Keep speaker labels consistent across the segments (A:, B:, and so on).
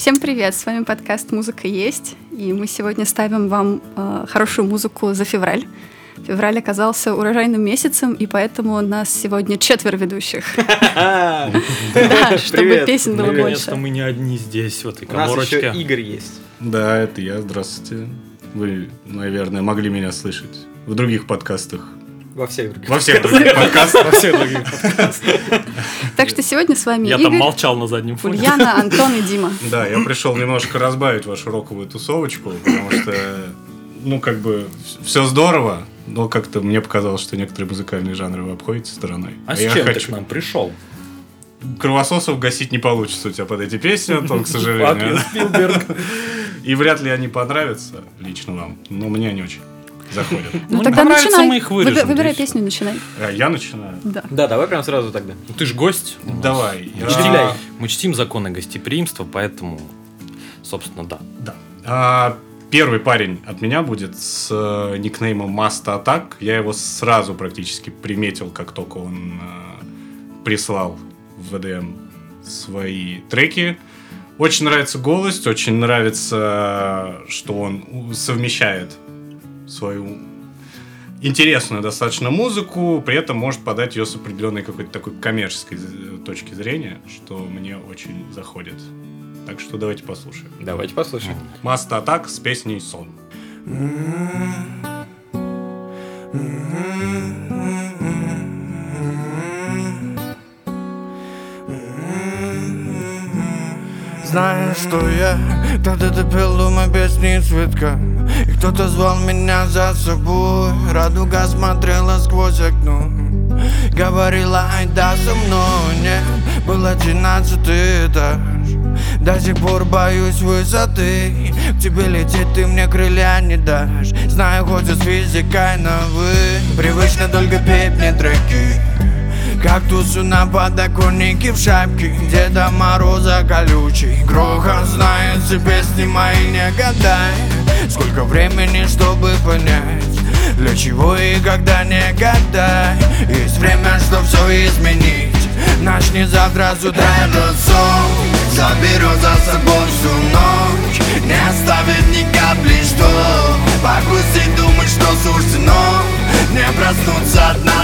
A: Всем привет! С вами подкаст «Музыка есть», и мы сегодня ставим вам э, хорошую музыку за февраль. Февраль оказался урожайным месяцем, и поэтому у нас сегодня четверо ведущих. Да, чтобы песен было больше.
B: Наконец-то мы не одни здесь, в этой
C: У нас еще
B: коморочке.
C: Игорь есть.
D: Да, это я, здравствуйте. Вы, наверное, могли меня слышать в других подкастах.
C: Во всех других.
D: Во всех других подкастах.
B: Во всех других.
A: Так что сегодня с вами
B: Я там
A: Игорь,
B: молчал на заднем фоне.
A: Ульяна, Антон и Дима.
D: Да, я пришел немножко разбавить вашу роковую тусовочку, потому что, ну, как бы, все здорово, но как-то мне показалось, что некоторые музыкальные жанры вы обходите стороной.
B: А с
D: я
B: чем ты к
D: хочу.
B: нам пришел?
D: Кровососов гасить не получится у тебя под эти песни, Антон, к сожалению. И вряд ли они понравятся лично вам, но мне они очень заходят.
A: Ну
B: Ну,
A: тогда
B: понравится,
A: начинай.
B: мы их вырежем,
A: Выбирай- песню, начинай.
D: А Я начинаю.
A: Да.
C: Да, давай прям сразу тогда.
B: Ну, Ты ж гость.
D: Давай.
B: Мы
D: я-
B: чтим- Мы чтим законы гостеприимства, поэтому, собственно, да.
D: Да. А, первый парень от меня будет с э, никнеймом Master Attack. Я его сразу практически приметил, как только он э, прислал в VDM свои треки. Очень нравится голос, очень нравится, что он совмещает свою интересную достаточно музыку, при этом может подать ее с определенной какой-то такой коммерческой э, точки зрения, что мне очень заходит. Так что давайте послушаем.
C: Давайте послушаем.
D: Маста Атак с песней Сон.
E: Знаешь, что я Тогда ты пел у моей песни цветка. И кто-то звал меня за собой. Радуга смотрела сквозь окно. Говорила, ай да со мной Нет, был одиннадцатый этаж. До сих пор боюсь высоты. К тебе лететь ты мне крылья не дашь. Знаю, хоть с физикой на вы Привычно только петь мне треки Кактусу на подоконнике в шапке Деда Мороза колючий. Грохот знает все песни мои не гадай. Сколько времени, чтобы понять Для чего и когда не гадай. Есть время, что все изменить. Начни завтра с утра. Этот сон Заберет за собой всю ночь. Не оставит ни капли, что Погрузить, думать, что суждено Не проснуться сон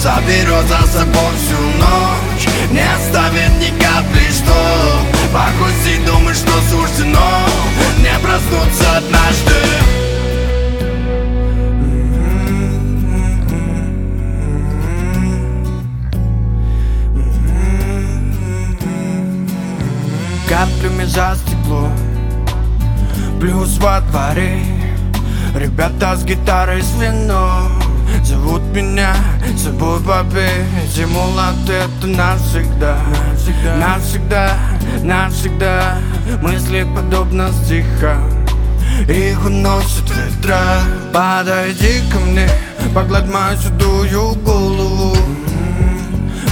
E: Заберет за собой всю ночь. Не оставит ни капли, что Погрузить, думать, что суждено Не проснуться однажды. Каплями за стекло Плюс во дворе. Ребята с гитарой с вином Зовут меня с собой попеть И молод это навсегда. Навсегда, навсегда, навсегда. Мысли подобно стихам. Их уносит ветра. Подойди ко мне, погладь мою седую голову.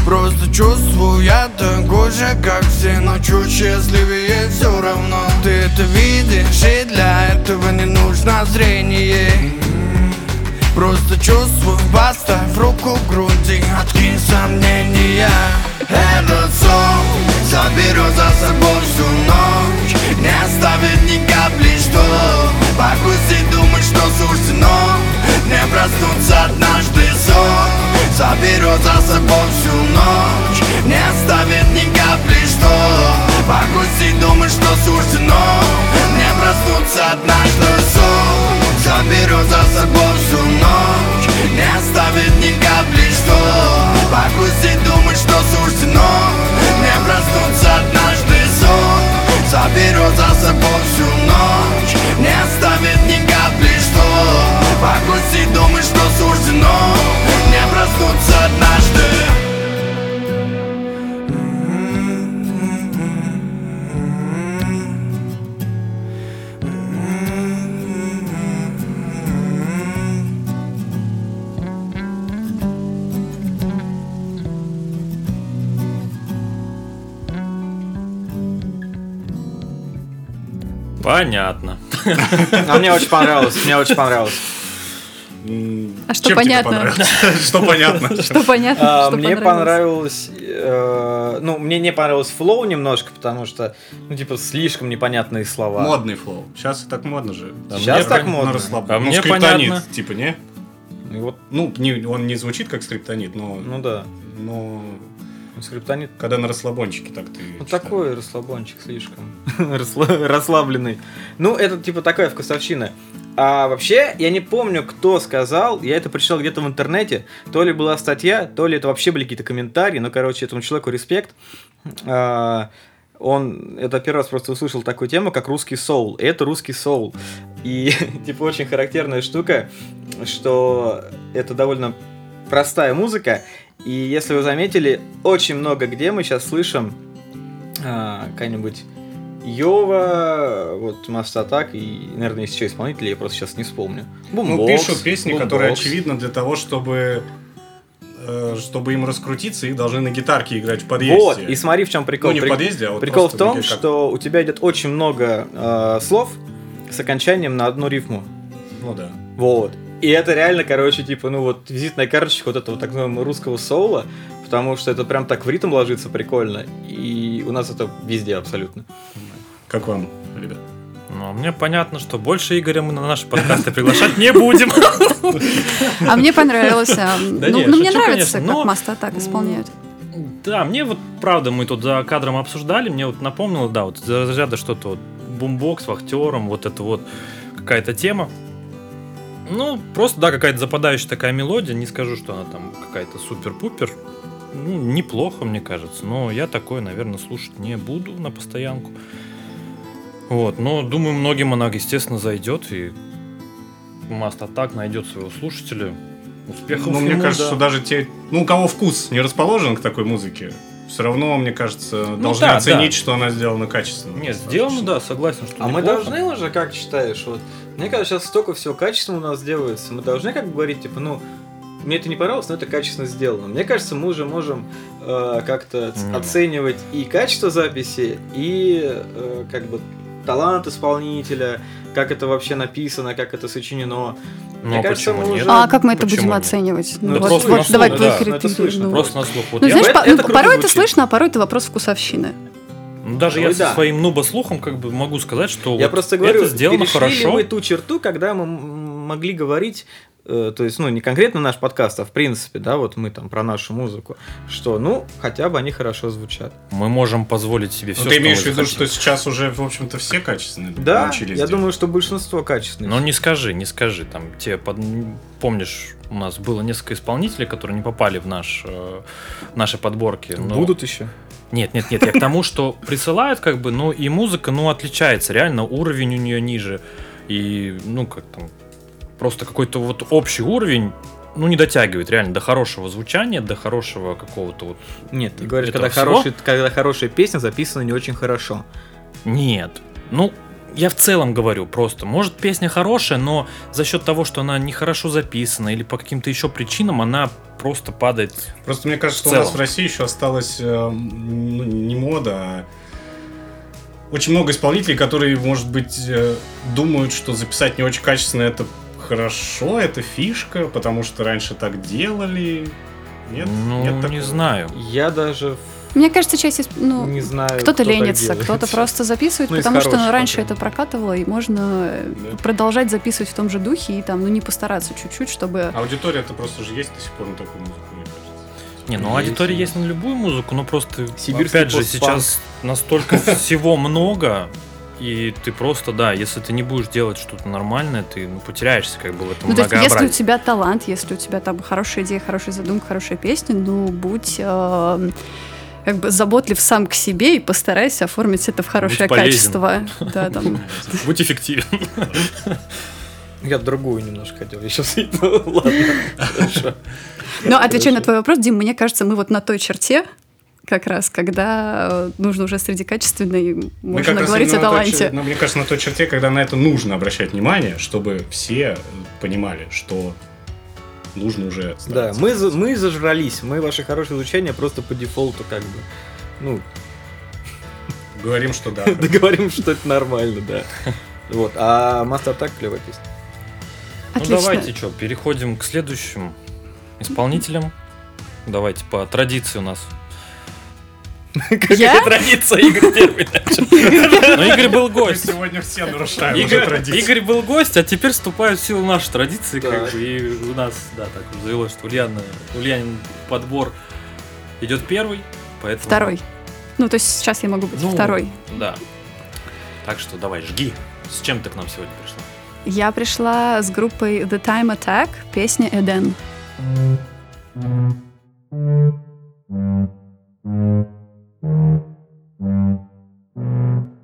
E: Просто чувствую я такой же, как все. Но чуть счастливее все равно. Ты это видишь, и для этого не нужно зрение Просто чувствую, поставь руку в груди. Откинь сомнения. Этот сон заберет за собой всю ночь. Не оставит ни капли, что Погрузить, думать, что суждено Не проснуться однажды сон. Заберет за собой всю ночь. Не оставит ни капли, что Погрузить, думать, что суждено Не проснуться однажды сон Заберет за собой всю ночь Не оставит ни капли, что. Погрузить, думать, что суждено Не проснуться однажды сон. Заберет за собой всю ночь Не оставит ни капли, что. Погрузить, думать, что суждено Не проснуться однажды
B: Понятно.
C: А мне очень понравилось, мне очень понравилось.
A: А что понятно?
D: Что понятно?
A: Что понятно,
C: А, Мне
A: понравилось?
C: э, ну, мне не понравилось flow немножко, потому что, ну, типа, слишком непонятные слова.
D: Модный флоу. Сейчас так модно же.
C: Сейчас так модно.
B: А
D: Ну,
B: мне
D: скриптонит,
B: понятно.
D: типа, не?
C: Вот,
D: Ну, не- он не звучит как скриптонит, но,
C: ну да,
D: но
C: скриптонит.
D: когда на расслабончике так ты
C: Ну,
D: читаешь.
C: такой расслабончик слишком расслабленный. Ну, это, типа, такая вкусовщина. А вообще, я не помню, кто сказал, я это прочитал где-то в интернете, то ли была статья, то ли это вообще были какие-то комментарии, ну, короче, этому человеку респект. А, Он, это первый раз просто услышал такую тему, как русский соул. И это русский соул. И, типа, очень характерная штука, что это довольно простая музыка, и если вы заметили, очень много где мы сейчас слышим а, какая-нибудь Йова, вот Мастатак и, наверное, есть еще исполнители, я просто сейчас не вспомню.
D: Ну,
C: Бумбокс,
D: пишут песни, которые,
C: Бумбокс.
D: очевидно, для того, чтобы э, чтобы им раскрутиться, их должны на гитарке играть в подъезде.
C: Вот, и смотри, в чем прикол.
D: Ну, не в подъезде, а вот
C: Прикол в том,
D: как-
C: что у тебя идет очень много э, слов с окончанием на одну рифму.
D: Ну да.
C: Вот. И это реально, короче, типа, ну вот визитная карточка вот этого так называемого русского соула, потому что это прям так в ритм ложится прикольно, и у нас это везде абсолютно.
D: Как вам, ребят?
B: Ну, мне понятно, что больше Игоря мы на наши подкасты приглашать не будем.
A: А мне понравилось. а, Ну, ну, мне нравится, как Маста так исполняют.
B: Да, мне вот правда, мы тут за кадром обсуждали, мне вот напомнило, да, вот из разряда что-то вот бумбокс, вахтером, вот это вот какая-то тема. Ну, просто, да, какая-то западающая такая мелодия, не скажу, что она там какая-то супер-пупер. Ну, неплохо, мне кажется, но я такое, наверное, слушать не буду на постоянку. Вот, но думаю, многим она, естественно, зайдет, и Маст Атак найдет своего слушателя. Успехов
D: Ну, мне
B: ему,
D: кажется,
B: да.
D: что даже те, ну, у кого вкус не расположен к такой музыке, все равно, мне кажется, должны
B: да,
D: оценить,
B: да.
D: что она сделана качественно.
B: Нет, сделано, да, согласен, что
C: А мы
B: неплохо.
C: должны уже, как считаешь, вот, мне кажется, сейчас столько всего качественно у нас делается, мы должны как бы говорить, типа, ну, мне это не понравилось, но это качественно сделано. Мне кажется, мы уже можем э, как-то
B: Не.
C: оценивать и качество записи, и э, как бы талант исполнителя, как это вообще написано, как это сочинено.
B: Ну,
C: Мне
B: а
C: кажется,
B: почему
C: мы
B: нет?
C: уже-
A: А как мы это
B: Почему
A: будем
B: нет?
A: оценивать?
C: Ну,
A: Ну,
C: это
A: вот,
C: просто
A: вот
C: на
A: давай
C: слух,
A: твои
C: да, ну, это слышно,
A: ну.
B: Просто на слух. Вот
A: Ну,
B: я-
A: знаешь,
C: это-
A: по-
C: это
A: ну, порой это
C: звучит.
A: слышно, а порой это вопрос вкусовщины.
B: Ну, даже я
C: Ой,
B: со
C: да.
B: своим нуба-слухом как бы могу сказать, что
C: Я
B: вот
C: просто говорю,
B: это сделано
C: перешли ли
B: хорошо.
C: мы ту черту, когда мы могли говорить, э, то есть, ну, не конкретно наш подкаст, а в принципе, да, вот мы там про нашу музыку, что, ну, хотя бы они хорошо звучат.
B: Мы можем позволить себе все,
D: Ну, ты имеешь в виду, что сейчас уже, в общем-то, все качественные
C: Да,
D: научились
C: я
D: делать?
C: думаю, что большинство качественных.
B: Но не скажи, не скажи. Там те под- помнишь, у нас было несколько исполнителей, которые не попали в наш э, в наши подборки. но-
C: Будут еще.
B: Нет, нет, нет, я к тому, что присылают, как бы, ну и музыка, ну, отличается, реально, уровень у нее ниже. И, ну, как там, просто какой-то вот общий уровень, ну, не дотягивает реально до хорошего звучания, до хорошего какого-то вот...
C: Нет, ты говоришь, когда,
B: всего?
C: хороший, когда хорошая песня записана не очень хорошо.
B: Нет. Ну, я в целом говорю просто, может песня хорошая, но за счет того, что она нехорошо записана или по каким-то еще причинам, она просто падает.
D: Просто мне кажется,
B: В
D: что у нас в России еще осталась э, ну, не мода, а очень много исполнителей, которые, может быть, э, думают, что записать не очень качественно это хорошо, это фишка, потому что раньше так делали. Нет,
B: ну,
D: нет
B: не знаю.
C: Я даже
A: Мне кажется, часть, из- ну,
C: не знаю.
A: кто-то
C: кто
A: ленится, кто-то просто записывает,
C: Ну,
A: потому что ну, раньше это прокатывало, и можно э, продолжать записывать в том же духе и там, ну, не постараться чуть-чуть, чтобы...
D: Аудитория-то просто же есть до сих пор на такую музыку, мне кажется.
B: Не, ну
C: Есть,
B: аудитория
C: есть.
B: на любую музыку, но просто,
C: Сибирский
B: опять же, сейчас настолько всего много, и ты просто, да, если ты не будешь делать что-то нормальное, ты ну, потеряешься как бы в этом
A: Ну, есть, если у
B: многообразии.
A: тебя талант, если у тебя там хорошая идея, хорошая задумка, хорошая песня, ну, будь э, как бы заботлив сам к себе и постарайся оформить это в хорошее
B: полезен.
A: качество. Да, там.
B: Будь эффективен.
C: Я другую немножко хотел. Я сейчас... Ладно, хорошо.
A: Ну, отвечая на твой вопрос, Дим, мне кажется, мы вот на той черте, как раз, когда э, нужно уже среди качественной,
D: Мы
A: можно
D: раз
A: говорить о
D: той
A: таланте.
D: ну, мне кажется, на той черте, когда на это нужно обращать внимание, чтобы все э, понимали, что нужно уже
C: Да, мы, за- мы зажрались. Мы ваше хорошее звучание просто по дефолту как бы. Ну,
D: говорим, что да.
C: договорим, что это нормально, да. Вот. А Master так клевая песня.
A: Отлично.
B: Ну давайте что, переходим к следующим исполнителям. Давайте по традиции у нас.
A: Я?
B: Традиция, Игорь первый начал. Но Игорь был
D: Мы
B: гость.
D: сегодня все нарушаем уже
B: Игорь,
D: традицию.
B: Игорь был гость, а теперь вступают в силу наши традиции, как бы, и у нас, да, так завелось, что Ульяна, Ульянин подбор идет первый, поэтому...
A: Второй. Ну, то есть сейчас я могу быть
B: Ну,
A: второй.
B: Да. Так что давай, жги. С чем ты к нам сегодня пришла?
A: Я пришла с группой The Time Attack, песня Эден.
F: Thank you.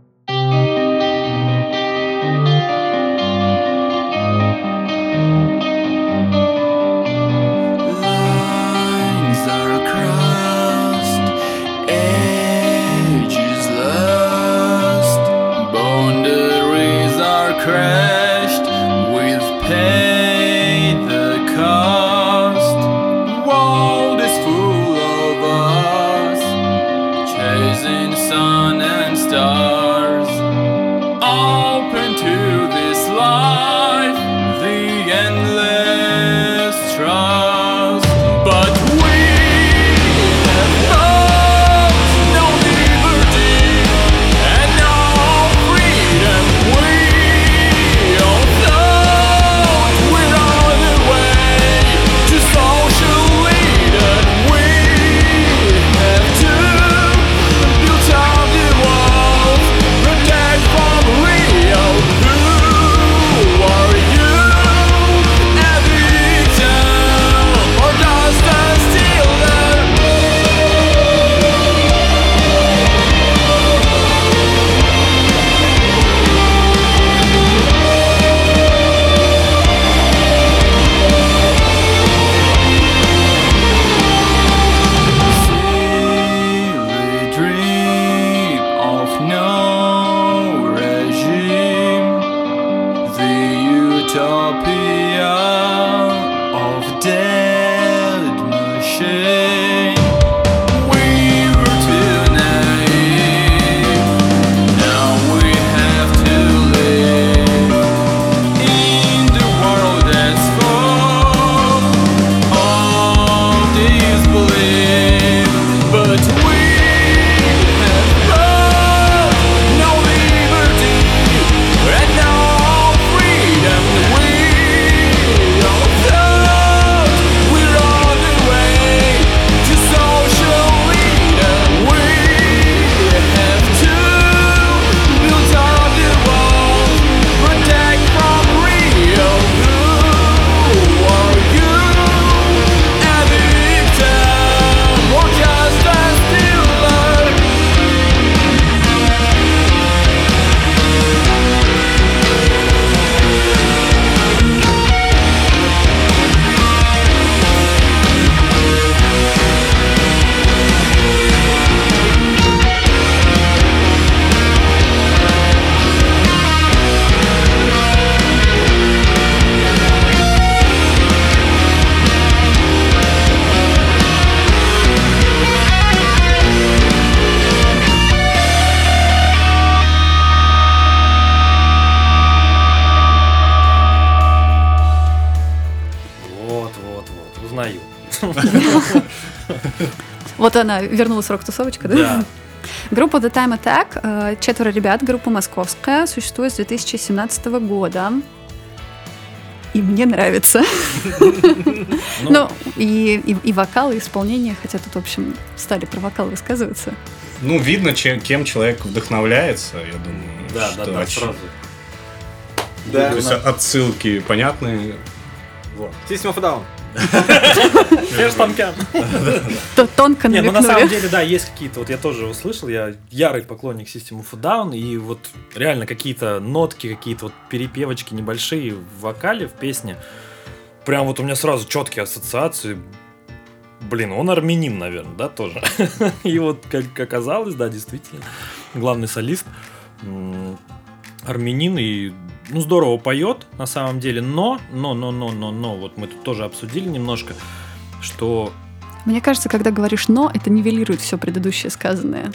B: Вот
A: она вернулась рок-тусовочка, да?
B: Да.
A: Группа The Time Attack, э, четверо ребят, группа московская, существует с 2017 года. И мне нравится. Ну, и, и, вокал, и исполнение, хотя тут, в общем, стали про вокал высказываться.
D: Ну, видно, чем, кем человек вдохновляется, я думаю.
B: Да, да, да, сразу.
C: Да.
D: То есть отсылки понятны.
C: Вот. System of Down.
A: Тонко
B: Не, ну на самом деле, да, есть какие-то, вот я тоже услышал, я ярый поклонник System of a Down, и вот реально какие-то нотки, какие-то вот перепевочки небольшие в вокале, в песне, прям вот у меня сразу четкие ассоциации. Блин, он армянин, наверное, да, тоже. И вот, как оказалось, да, действительно, главный солист армянин и ну здорово поет на самом деле, но, но, но, но, но, но, вот мы тут тоже обсудили немножко, что
A: Мне кажется, когда говоришь «но», это нивелирует все предыдущее сказанное.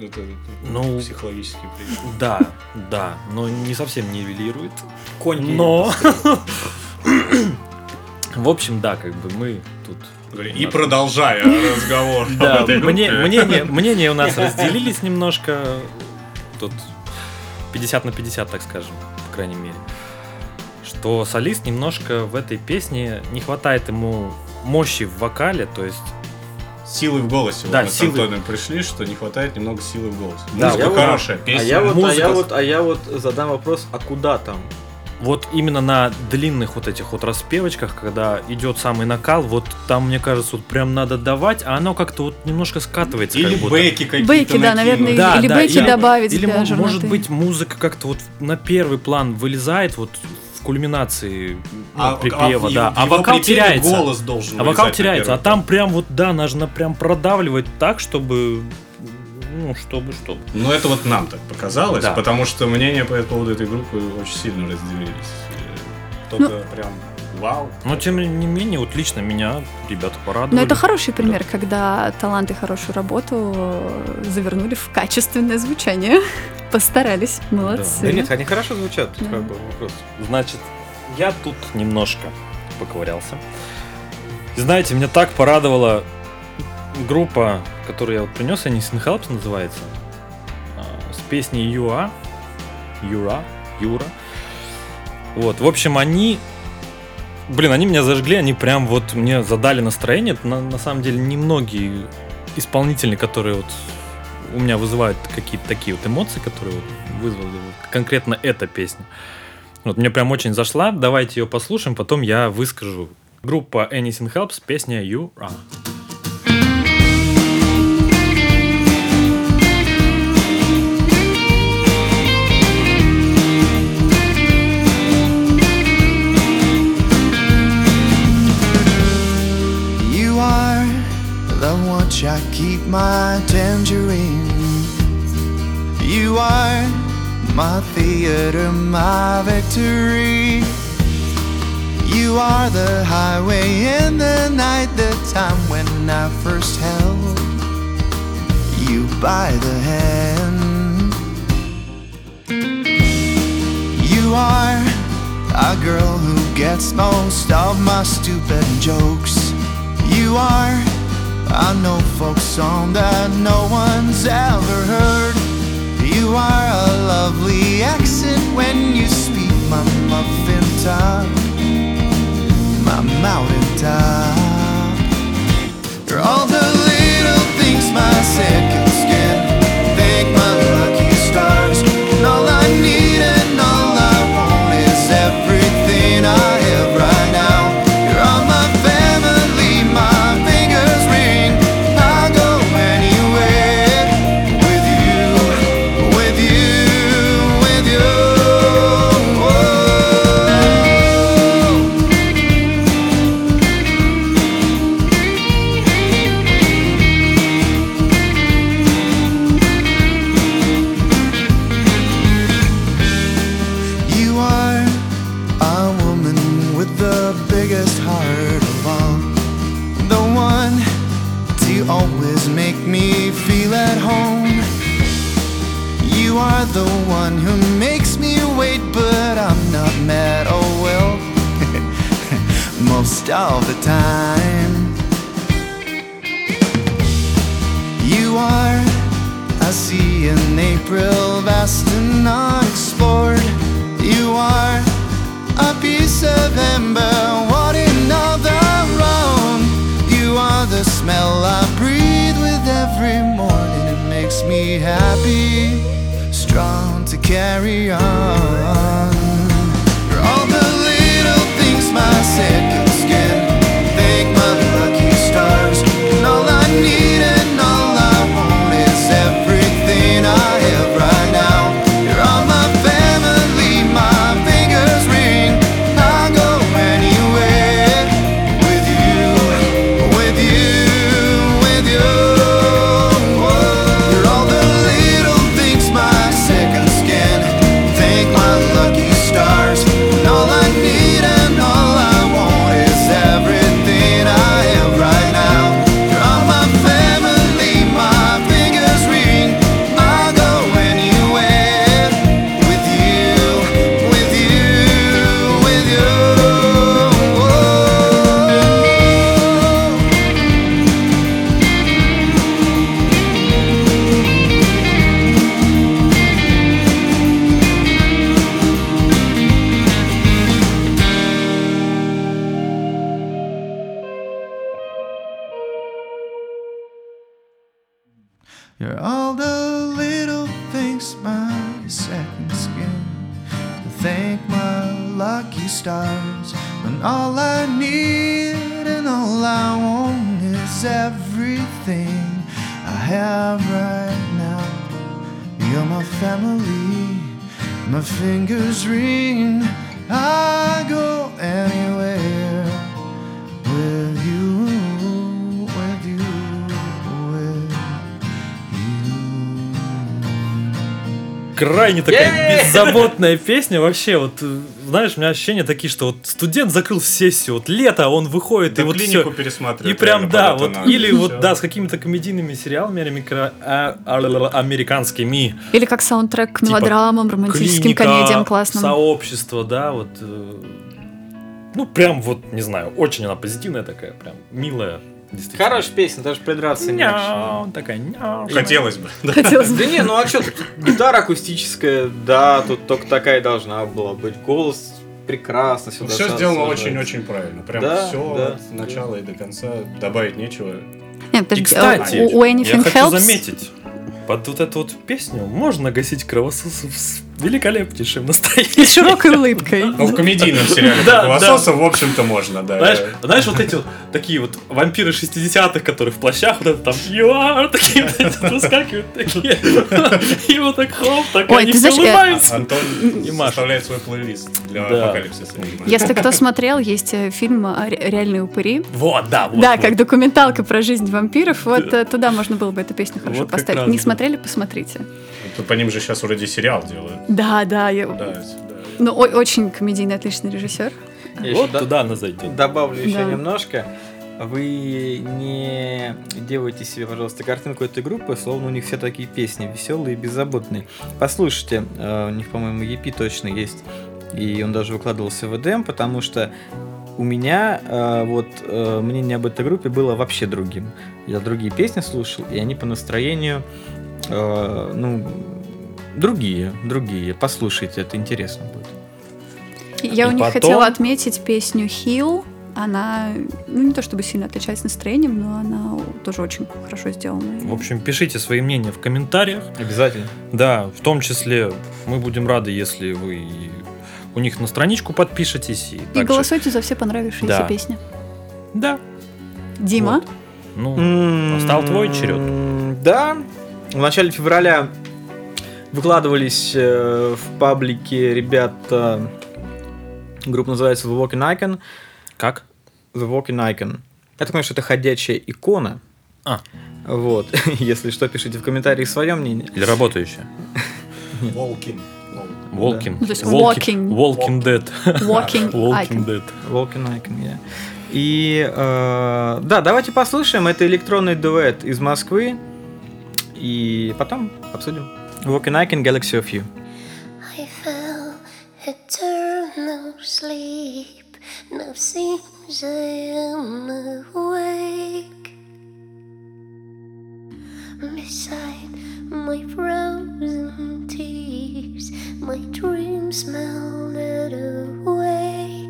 D: Это
B: Ну,
D: психологический прием.
B: Да, да, но не совсем нивелирует.
C: Конь
B: Но В общем, да, как бы мы тут...
D: И продолжая разговор
B: Да,
D: об этой
B: мне-
D: группе.
B: мнения, мнения у нас разделились немножко. Тут 50 на 50, так скажем, по крайней мере. Что солист немножко в этой песне не хватает ему мощи в вокале, то есть
D: Силы в голосе.
B: Да,
D: вот мы с
B: силы.
D: Антоном пришли, что не хватает немного силы в голосе.
B: Да,
D: Музыка
C: вот-
D: хорошая,
C: А
D: песня.
C: я, вот, а, я вот, а я вот задам вопрос, а куда там?
B: Вот именно на длинных вот этих вот распевочках, когда идет самый накал, вот там, мне кажется, вот прям надо давать, а оно как-то вот немножко скатывается.
D: Или
B: как
D: бэки какие-то
A: Бэки, да, наверное,
B: Да,
A: или
B: да,
A: бэки
B: или-
A: добавить
B: Или,
A: для
B: мо-
A: жирноты.
B: может быть, музыка как-то вот на первый план вылезает, вот в кульминации ну,
D: А,
B: припева,
D: а,
B: да.
D: в
B: А
D: его
B: вокал
D: припеве
B: теряется.
D: голос должен
B: А вокал теряется, а там прям вот, да, нужно прям продавливать так, чтобы, ну, чтобы, чтобы.
D: Ну, это вот нам так показалось,
B: Да.
D: потому что мнения по поводу этой группы очень сильно разделились. Кто-то прям вау.
B: Но, тем не менее, вот лично меня ребята порадовали.
A: Но Ну, это хороший пример, когда таланты хорошую работу завернули в качественное звучание. Постарались, молодцы.
C: Да нет, они хорошо звучат,
A: Да.
C: как бы вопрос.
B: Значит, я тут немножко поковырялся. И знаете, меня так порадовала группа, которую я вот принес, они Helps называется, а, с песней Юа. Юра. Юра. Вот, в общем, они... Блин, они меня зажгли, они прям вот мне задали настроение. Это на, на самом деле немногие исполнители, которые вот у меня вызывают какие-то такие вот эмоции, которые вот вызвали вот конкретно эта песня. Вот мне прям очень зашла. Давайте ее послушаем, потом я выскажу. Группа Anything Helps, песня
G: You Are. The watch I keep my tangerine. You are my theater, my victory. You are the highway in the night, the time when I first held you by the hand. You are a girl who gets most of my stupid jokes. You are I know folk song that no one's ever heard. You are a lovely accent when you speak my muffin top, my mountain top. You're all the little things my second April, vast and unexplored. You are a piece of ember, wanting all the wrong. You are the smell I breathe with every morning. It makes me happy, strong to carry on. You're all the little things my second
B: Крайне такая
C: Yeah!
B: беззаботная песня. Вообще, вот, знаешь, у меня ощущения такие, что вот студент закрыл сессию, вот лето, он выходит,
D: Да
B: и вот все. И прям, да, вот,
D: надо.
B: или вот, да, с какими-то комедийными сериалами а- а- американскими.
A: Или как саундтрек к мелодрамам, романтическим
B: Клиника,
A: комедиям классным.
B: Сообщество, да, вот. э, Ну, прям вот, не знаю, очень она позитивная такая, прям милая.
C: Хорошая песня, даже придраться не.
B: Няу, такая няу.
D: Хотелось бы. да.
A: Хотелось бы.
C: Да не, ну а что? Гитара акустическая, да, тут только такая должна была быть. Голос прекрасно сюда
D: Все сделано очень-очень правильно. Прям
C: Да,
D: все
C: да,
D: от начала и до конца. Добавить нечего.
A: Нет, подожди,
B: И, кстати,
A: у, у Anything
B: я хочу
A: Helps
B: заметить, под вот эту вот песню можно гасить кровососов с великолепнейшим
A: и
B: настроением.
A: широкой улыбкой.
D: Ну, в комедийном сериале
B: Да,
D: Кровососа, в общем-то, можно, да.
B: Знаешь, знаешь, вот эти вот такие вот вампиры 60-х, которые в плащах, вот это там you are, такие вот эти вот выскакивают такие. И вот так хоп, так
A: Ой,
B: они
A: ты
B: все
A: знаешь, э,
B: улыбаются.
D: Антон
B: И Маша.
D: составляет свой плейлист для
B: Да.
D: апокалипсиса.
A: Если кто смотрел, есть э, фильм «Ре- «Реальные упыри».
B: Вот, да, вот.
A: да,
B: вот.
A: как документалка про жизнь вампиров. Вот э, туда можно было бы эту песню хорошо
B: Вот
A: поставить. Не смотрели, посмотрите.
D: Тут по ним же сейчас вроде сериал делают.
A: Да, да, я-
D: Да, да.
A: ну о- очень комедийный, отличный режиссер.
C: Я
B: Вот туда она зайдет.
C: Добавлю еще
A: Да.
C: немножко. Вы не делайте себе, пожалуйста, картинку этой группы, словно у них все такие песни веселые и беззаботные. Послушайте, э, у них, по-моему, EP точно есть, и он даже выкладывался в EDM, потому что у меня э, вот э, мнение об этой группе было вообще другим. Я другие песни слушал, и они по настроению, э, ну, другие, другие. Послушайте, это интересно будет.
A: Я
B: И
A: у них
B: потом-
A: хотела отметить песню Heal. Она, ну не то чтобы сильно отличается настроением, но она тоже очень хорошо сделана.
B: В общем, пишите свои мнения в комментариях.
C: Обязательно.
B: Да, в том числе мы будем рады, если вы у них на страничку подпишетесь. И,
A: И
B: также-
A: голосуйте за все понравившиеся
B: Да.
A: песни.
B: Да.
A: Дима,
B: Вот. Ну, настал твой черед.
C: Да. В начале февраля выкладывались э, в паблике ребята. Группа называется The Walking Icon.
B: как?
C: The Walking Icon. Я так понимаю, что это ходячая икона.
B: А.
C: Вот. Если что, пишите в комментариях свое мнение.
B: Или работающая? Walking. Walking.
A: walking.
B: Walking Dead.
A: Walking
B: Walking. Dead.
C: Walking Icon, yeah. И э, да, давайте послушаем. Это электронный дуэт из Москвы. И потом обсудим. Walking Icon, Galaxy of You.
H: I fell eternal sleep. Now seems I am awake. Beside my frozen tears, my dreams melted away.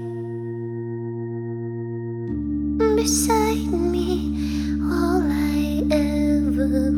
H: Beside me, all I ever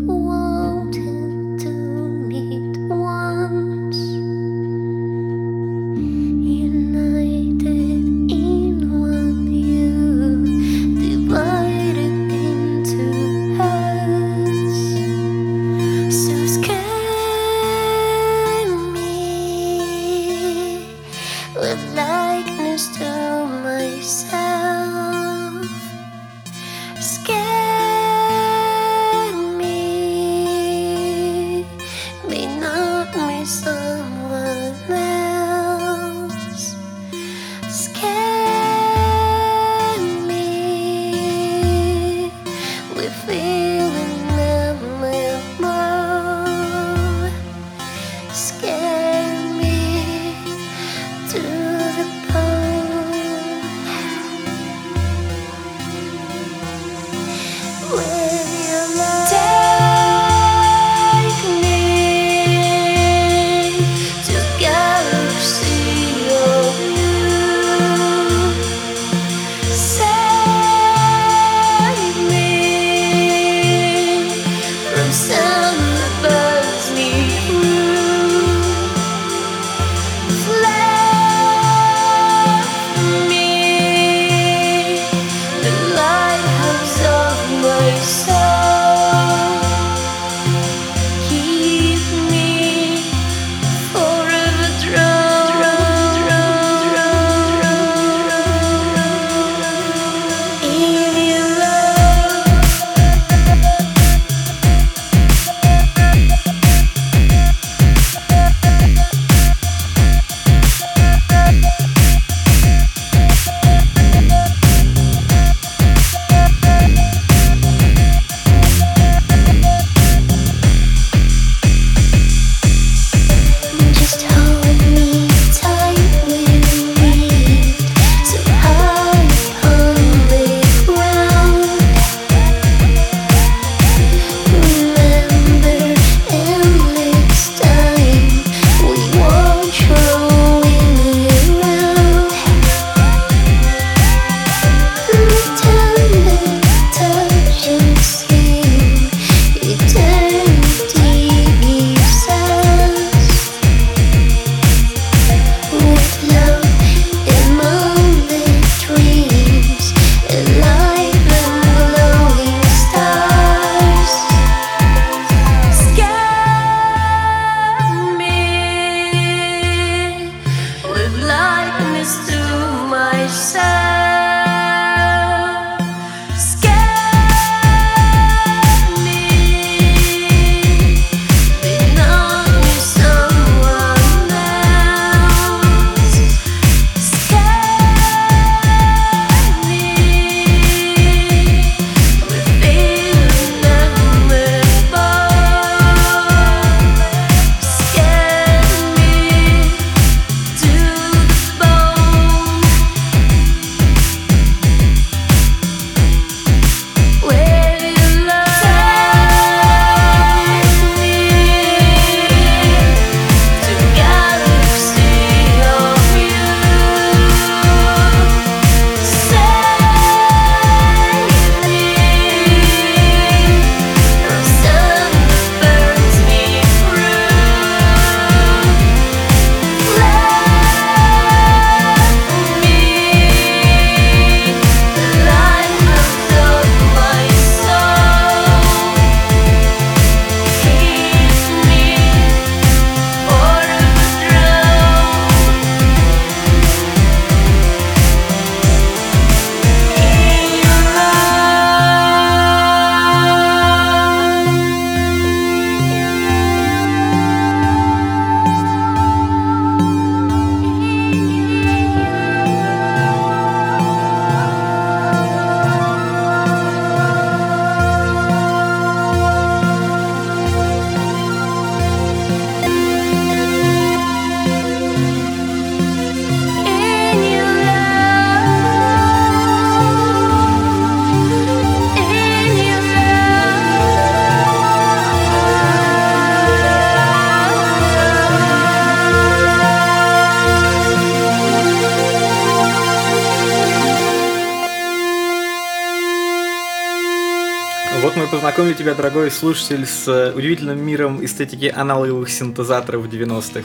C: дорогой слушатель, с э, удивительным миром эстетики аналоговых синтезаторов 90-х.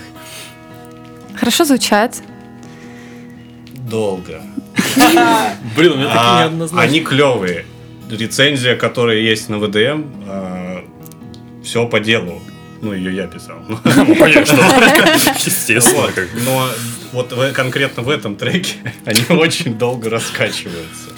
A: Хорошо звучат.
D: Долго.
B: Блин, у меня такие
D: А,
B: неоднозначные.
D: Они клевые. Рецензия, которая есть на ВДМ, все по делу. Ну, ее я писал.
B: Ну, конечно. Естественно.
D: Но вот конкретно в этом треке они очень долго раскачиваются.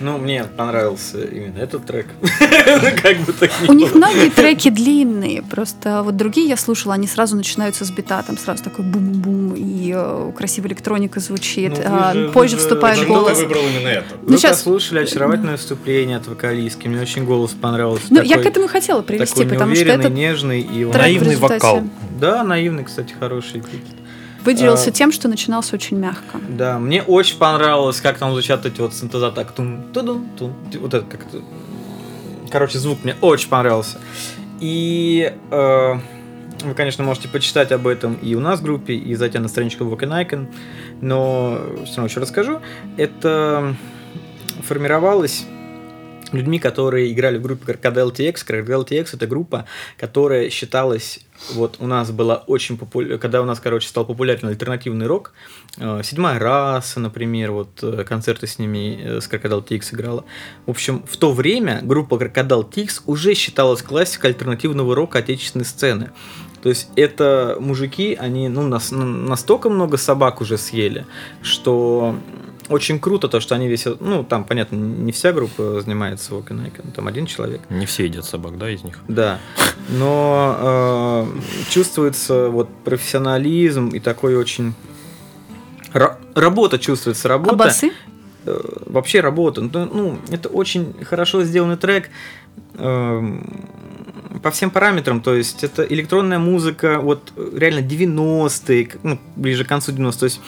C: Ну, мне понравился именно этот трек. Ну, Как бы так ни
A: У них многие треки длинные, просто вот другие я слушала, они сразу начинаются с бита, там сразу такой бум-бум, и э, красивая электроника звучит,
C: Ну,
A: а, позже
C: же-
A: вступает
D: Почему
A: голос.
D: выбрал именно это?
A: Ну,
C: Вы
A: щас-
C: послушали очаровательное выступление от вокалистки. Мне очень голос понравился.
A: Ну, я к этому хотела привести,
C: такой
A: потому что
C: неуверенный,
A: этот
C: нежный и
B: Наивный вокал.
C: Да, наивный, кстати, хороший.
A: Выделился
C: А.
A: тем, что начинался очень мягко.
C: Да, мне очень понравилось, как там звучат эти вот синтезаторы. Так, тун, тудун, тун, вот это как-то. Короче, звук мне очень понравился. И э, вы, конечно, можете почитать об этом и у нас в группе, и зайти на страничку and Icon, но все равно еще расскажу. Это формировалось людьми, которые играли в группе Crocodile TX. Crocodile TX это группа, которая считалась, вот у нас была очень популярна, когда у нас, короче, стал популярен альтернативный рок, э, Седьмая раса, например, вот э, концерты с ними, э, с Crocodile TX играла. В общем, в то время группа Crocodile TX уже считалась классикой альтернативного рока отечественной сцены. То есть это мужики, они ну, нас, настолько много собак уже съели, что очень круто то, что они весь, ну там, понятно, не вся группа занимается Walk and Icon, там один человек.
B: Не все едят собак, да, из них?
C: Да, но э, чувствуется вот профессионализм и такой очень ра- работа чувствуется работа.
A: А басы?
C: Э, вообще работа. Ну, ну, это очень хорошо сделанный трек эм, по всем параметрам. То есть это электронная музыка, вот э, реально 90-е, к- ну, ближе к концу 90-х. То есть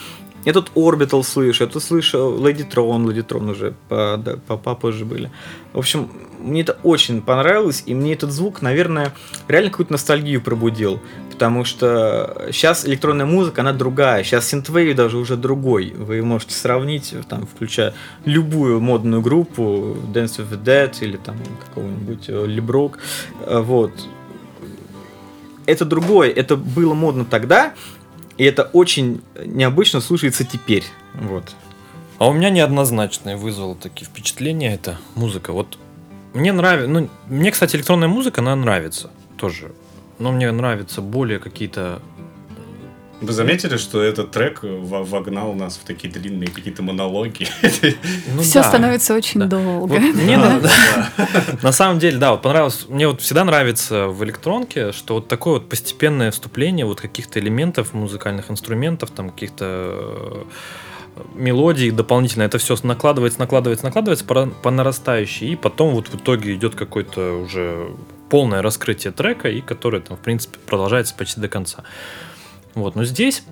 C: я тут Orbital слышу, я тут слышу Lady Tron, Lady Tron уже по, да, по- попозже были. В общем, мне это очень понравилось, и мне этот звук, наверное, реально какую-то ностальгию пробудил. Потому что сейчас электронная музыка, она другая. Сейчас синтвейв даже уже другой. Вы можете сравнить, там, включая любую модную группу, Dance with the Dead или там какого-нибудь э, Либрок. Э, Вот. Это другое. Это было модно тогда, и это очень необычно слушается теперь. Вот.
B: А у меня неоднозначное вызвало такие впечатления это музыка. Вот мне нравится, ну, мне, кстати, электронная музыка, она нравится тоже. Но мне нравятся более какие-то...
D: Вы заметили, что этот трек во- вогнал нас в такие длинные какие-то монологи?
B: Ну,
A: Все
B: да.
A: становится очень
B: Да.
A: долго.
B: Вот мне на, на самом деле, да, вот понравилось. Мне вот всегда нравится в электронке, что вот такое вот постепенное вступление вот каких-то элементов, музыкальных инструментов, там каких-то э, мелодий дополнительно. Это все накладывается, накладывается, накладывается по, по нарастающей. И потом вот в итоге идет какое-то уже полное раскрытие трека, и которое там, в принципе, продолжается почти до конца. Вот, но здесь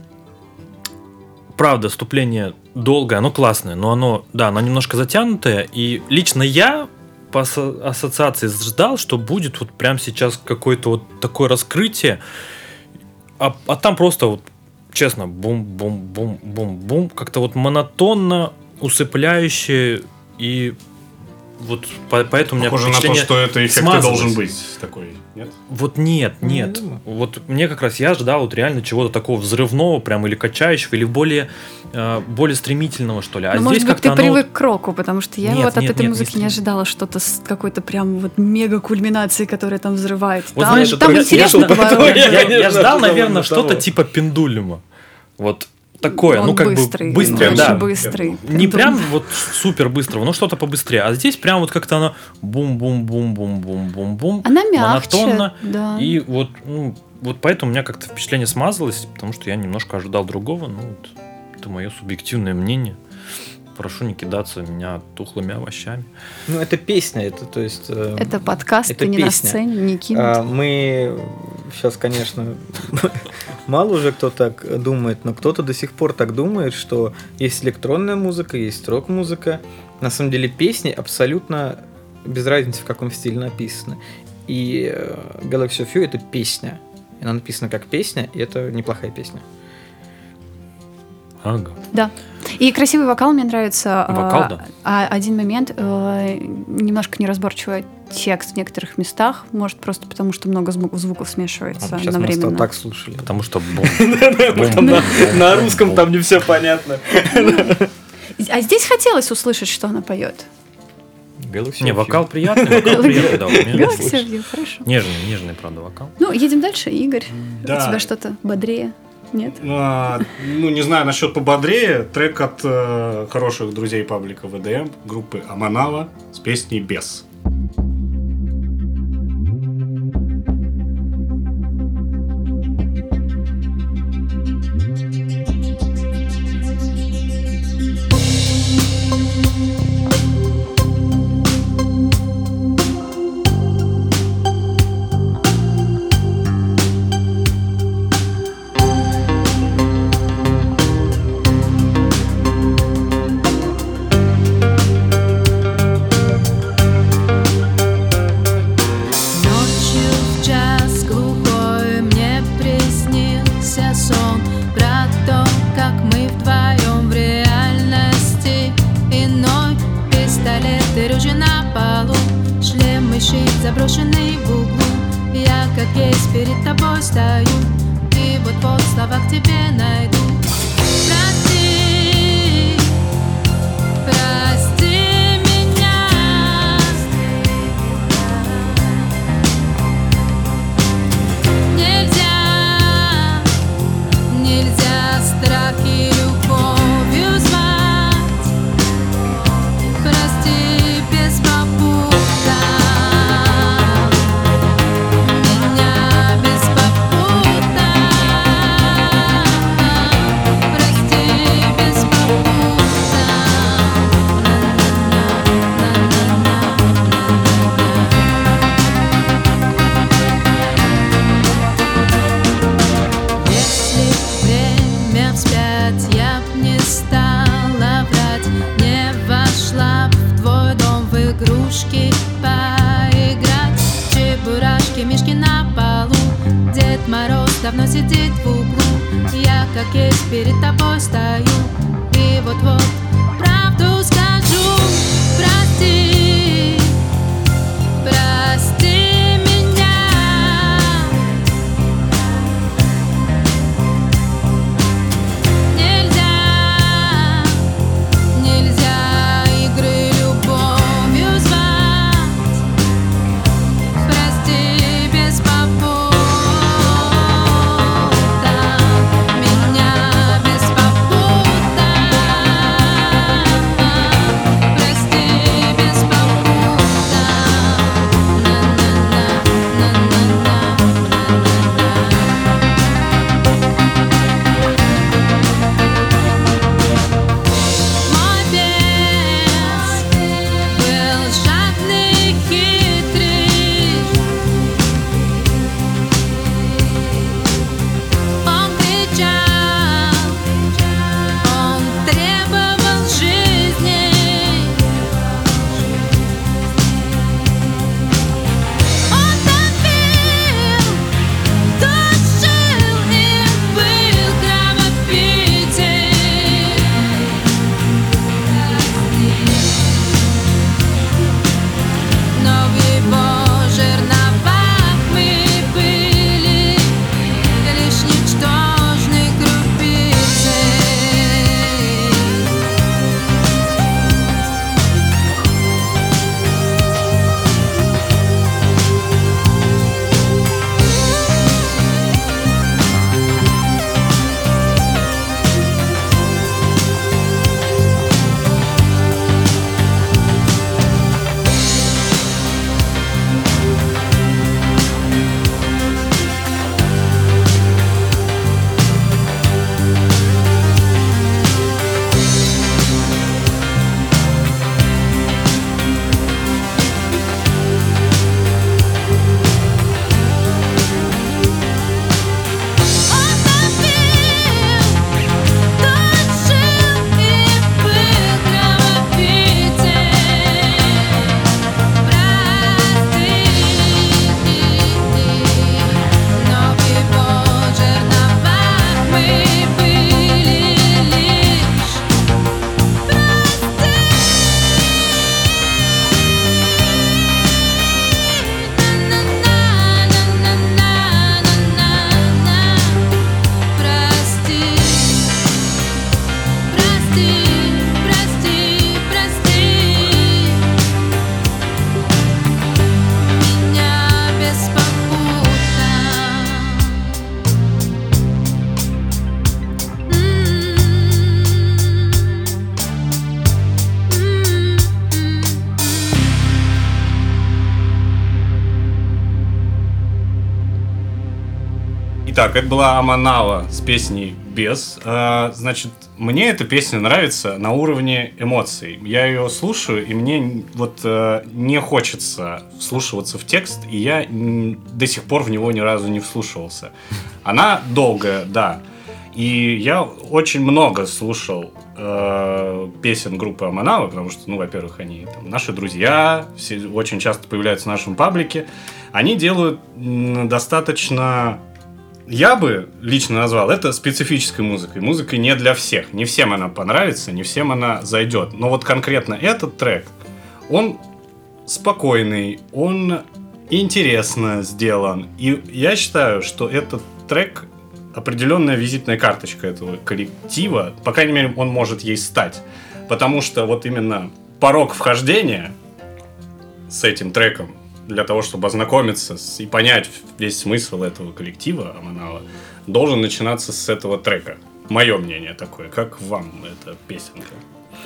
B: правда, вступление долгое, оно классное, но оно, да, оно немножко затянутое. И лично я по ассоциации ждал, что будет вот прямо сейчас какое-то вот такое раскрытие. А, а там просто вот, честно, бум-бум-бум-бум-бум. Как-то вот монотонно, усыпляюще. И вот по- поэтому у меня
D: Похоже на то, что это эффект и
B: смазалось.
D: должен быть такой. Нет?
B: Вот нет,
C: Ну,
B: нет.
C: не думаю.
B: Вот мне как раз я ждал вот реально чего-то такого взрывного, прям или качающего, или более, э, более стремительного, что ли. А
A: Ну,
B: здесь
A: может быть, ты
B: оно
A: привык к року, потому что я
B: Нет,
A: вот от
B: нет,
A: этой
B: нет, не
A: музыки не
B: стрим-
A: ожидала что-то с какой-то прям вот мега кульминацией, которая там взрывает.
B: Вот
A: там
B: знаешь,
A: там
B: я-
A: интересно
B: я- я, ждал, наверное, что-то типа пендулюма. Вот такое,
A: Он
B: ну как
A: быстрый,
B: бы быстрое, да.
A: быстрый.
B: Не прям вот супер быстрого, но что-то побыстрее. А здесь прям вот как-то оно бум-бум-бум-бум-бум-бум.
A: Она мягче,
B: монотонно.
A: да.
B: И вот, ну, вот поэтому у меня как-то впечатление смазалось, потому что я немножко ожидал другого. Ну, вот, это мое субъективное мнение. Прошу не кидаться меня тухлыми овощами.
C: Ну, это песня, это, то есть... э,
A: Это подкаст,
C: это
A: ты не на
C: песня.
A: сцене, не кинут.
C: А, мы сейчас, конечно, мало уже кто так думает, но кто-то до сих пор так думает, что есть электронная музыка, есть рок-музыка. На самом деле песни абсолютно без разницы, в каком стиле написаны. И э, Galaxy of You это песня. Она написана как песня, и это неплохая песня.
B: Ага.
A: Да. И красивый вокал мне нравится. а,
B: Вокал, да.
A: А один момент, э, немножко неразборчивая текст в некоторых местах, может просто потому, что много зву- звуков смешивается
C: Сейчас мы
A: одновременно.
C: так слушали.
B: Потому что
C: на- русском там не все понятно.
A: А здесь хотелось услышать, что она поет.
B: Не, вокал приятный, вокал приятный, да.
A: Galaxy. View, хорошо.
B: Нежный, нежный, правда, вокал.
A: Ну, едем дальше. Игорь, у тебя что-то бодрее? Нет?
D: А, ну, не знаю насчет пободрее. Трек от э, хороших друзей паблика ВДМ, группы Аманава с песней «Бес».
I: Ночью тебе
D: Итак, это была Аманава с песней «Без». А, Значит, мне эта песня нравится на уровне эмоций. Я ее слушаю, и мне вот э, не хочется вслушиваться в текст, и я до сих пор в него ни разу не вслушивался. Она долгая, да. И я очень много слушал э, песен группы Аманава, потому что, ну, во-первых, они там, наши друзья, все очень часто появляются в нашем паблике. Они делают достаточно я бы лично назвал это специфической музыкой. Музыкой не для всех. Не всем она понравится, не всем она зайдет. Но вот конкретно этот трек, он спокойный, он интересно сделан. И я считаю, что этот трек определенная визитная карточка этого коллектива. По крайней мере, он может ей стать. Потому что вот именно порог вхождения с этим треком для того, чтобы ознакомиться с- и понять весь смысл этого коллектива Аманала, должен начинаться с этого трека. Мое мнение такое. Как вам эта песенка?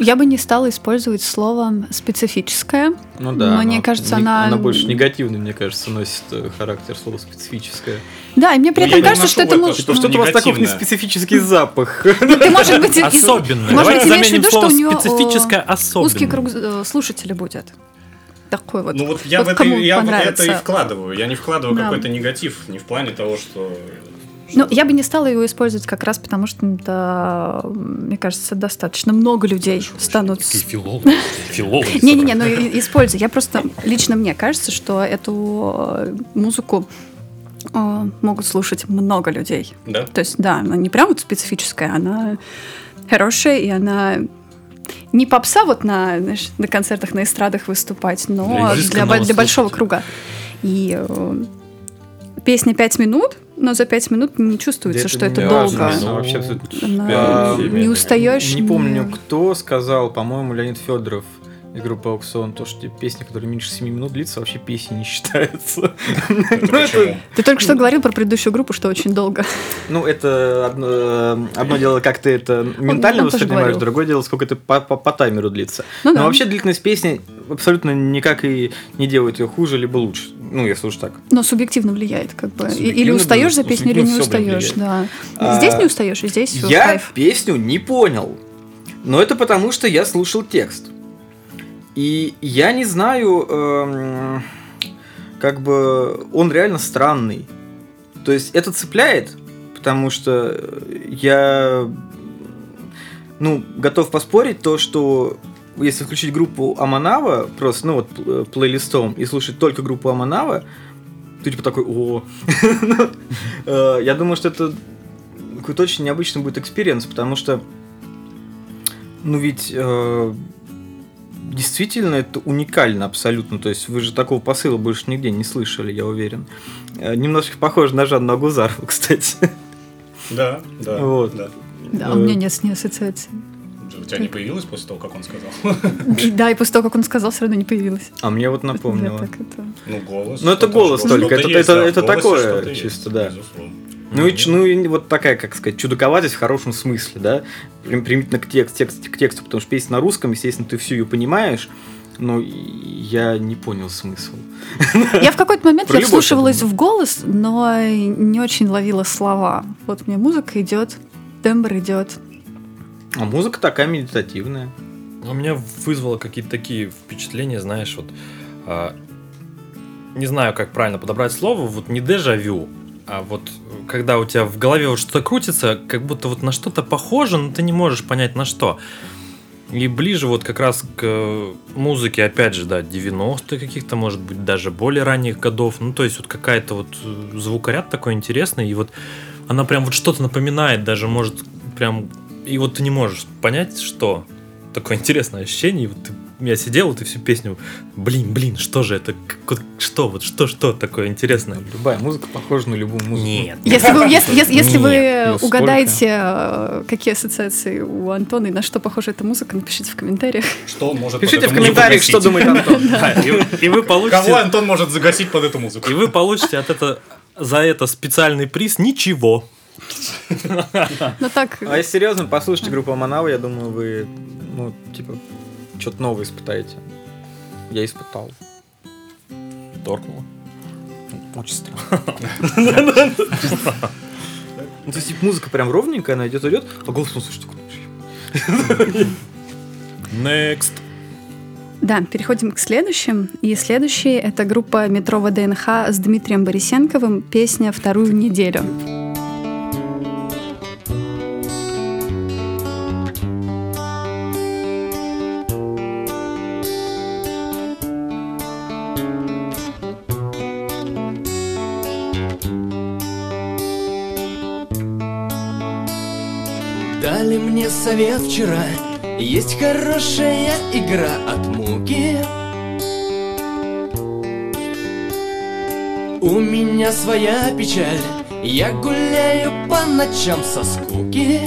A: Я бы не стала использовать слово специфическое.
C: Ну да.
A: Мне
C: она-
A: кажется,
C: не-
A: она-
C: Она больше негативный, мне кажется, носит э, характер слова специфическое.
A: Да, и мне при
D: Ну,
A: этом
D: я не
A: кажется, что это может...
D: что
A: ну,
C: Что-то у вас такой
D: негативное.
C: специфический запах.
A: Ты, может быть,
B: Особенное.
A: Может быть, имеешь в виду, что у него
B: специфическое
A: э,
B: особенное.
A: узкий круг э, слушателей будет. Такой вот.
D: Ну вот я
A: Вот
D: в это, я в это и вкладываю. Я не вкладываю
A: Да.
D: какой-то негатив, не в плане того, что...
A: Ну, я бы не стала его использовать как раз потому, что, да, мне кажется, достаточно много людей станут... с-
B: филологи. Филологи.
A: Не-не-не, ну используй. Я просто, лично мне кажется, что эту э, музыку э, могут слушать много людей.
D: Да?
A: То есть, да, она не прям вот специфическая, она хорошая, и она не попса вот на, знаешь, на концертах, на эстрадах выступать, но
B: Для
A: для, для большого круга. И э, песня пять минут, но за пять минут не чувствуется, что это долго.
C: она вообще абсолютно
A: Она- не устаешь.
C: Не помню, кто сказал, по-моему, Леонид Федоров из группы Аукцион, то, что те песни, которые меньше 7 минут длится, вообще песни не считаются. Ну?
A: Ты только что говорил про предыдущую группу, что очень долго.
C: Ну, это одно, э, дело, как ты это ментально воспринимаешь, другое дело, сколько это по, по- по таймеру длится.
A: Ну
C: Но вообще длительность песни абсолютно никак и не делает ее хуже либо лучше. Ну, если уж так.
A: Но субъективно влияет, как бы. Или устаешь за песню, или не устаешь, да.
C: А,
A: Здесь не устаешь, и здесь
C: Я песню не понял. Но это потому, что я слушал текст. И я не знаю, эм, как бы он реально странный. То есть это цепляет, потому что я ну, готов поспорить то, что если включить группу Аманава, просто, ну вот, пл- плейлистом, и слушать только группу Аманава, ты типа такой, о, э, я думаю, что это какой-то очень необычный будет experience, потому что, ну ведь э, действительно это уникально абсолютно, то есть вы же такого посыла больше нигде не слышали, я уверен. Э, Немножко похоже на Жанну Агузарову, кстати.
D: Да, да.
C: Вот.
D: да.
A: Да, у меня нет ни ассоциации.
D: У тебя не появилось после того, как он сказал?
A: Да, и после того, как он сказал, все равно не появилось.
C: А мне вот напомнило.
A: это-
D: Ну, голос.
C: Ну, это голос только, это- это- это такое чисто, да.
D: безусловно.
C: Ну, и, ч- ну и вот такая, как сказать, чудаковатость в хорошем смысле, да, Прим- примитивно к, текст, текст, к тексту, потому что песня на русском, естественно, ты всю ее понимаешь, но я не понял смысл.
A: Я в какой-то момент
C: Про
A: я вслушивалась в голос, но не очень ловила слова. Вот мне музыка идет, тембр идет.
C: А музыка такая медитативная.
B: У меня вызвало какие-то такие впечатления, знаешь, вот а, не знаю, как правильно подобрать слово, вот не дежавю, а вот э, когда у тебя в голове вот что-то крутится, как будто вот на что-то похоже, но ты не можешь понять на что. И ближе вот как раз к э, музыке, опять же, да, 90-х каких-то, может быть, даже более ранних годов. Ну, то есть вот какая-то вот э, звукоряд такой интересный, и вот она прям вот что-то напоминает, даже может прям... И вот ты не можешь понять, что. Такое интересное ощущение. И вот ты- я сидел, и ты всю песню, блин, блин, что же это? Вот что, вот что, что такое интересное?
C: Любая музыка похожа на любую музыку.
B: Нет.
A: Если вы, если, если- если вы
B: Нет,
C: ну сколько?
A: угадаете, э, какие ассоциации у Антона и на что похожа эта музыка, напишите в комментариях.
D: Что он может
C: Пишите
D: под
C: в комментариях, что думает Антон.
B: Да, и, и вы
D: Кого
B: получите,
D: Антон может загасить под эту музыку?
B: и вы получите от это за это специальный приз ничего.
A: Ну так,
C: А если серьезно, послушайте группу Аманава, я думаю, вы, ну, типа, что-то новое испытаете. Я испытал.
B: Торкнуло.
C: Очень странно. Ну, то есть, типа, музыка прям ровненькая, она идет, идет, а голос, ну, слушай, такой,
B: Next.
A: Да, переходим к следующим. И следующий — это группа «Метро ВДНХ» с Дмитрием Борисенковым, песня «Вторую неделю».
J: Мне совет вчера. Есть хорошая игра от муки. У меня своя печаль. Я гуляю по ночам со скуки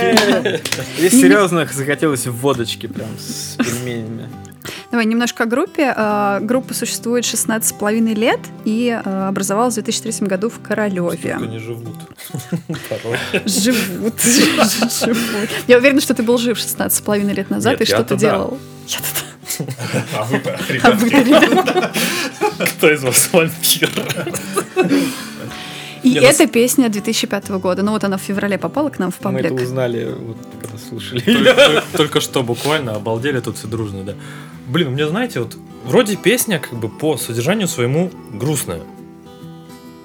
C: Е-е-е! И серьезно захотелось водочки прям с пельменями.
A: Давай немножко о группе. А, Группа существует 16,5 лет и а, образовалась в 2003 году в Королеве.
B: Сколько они живут.
A: Живут. Я уверена, что ты был жив 16,5 лет назад и что
B: я-то
A: ты
B: да.
A: делал. Я-то.
D: А вы-то,
A: А
D: ребятки.
B: Кто из вас вампир?
A: И
B: Не, ну,
A: эта песня 2005 года. Ну вот она в феврале попала к нам в
C: Мы это
A: паблик.
C: узнали, вот, когда слушали.
B: Только, что буквально обалдели тут все дружно, да. Блин, мне знаете, вот вроде песня как бы по содержанию своему грустная.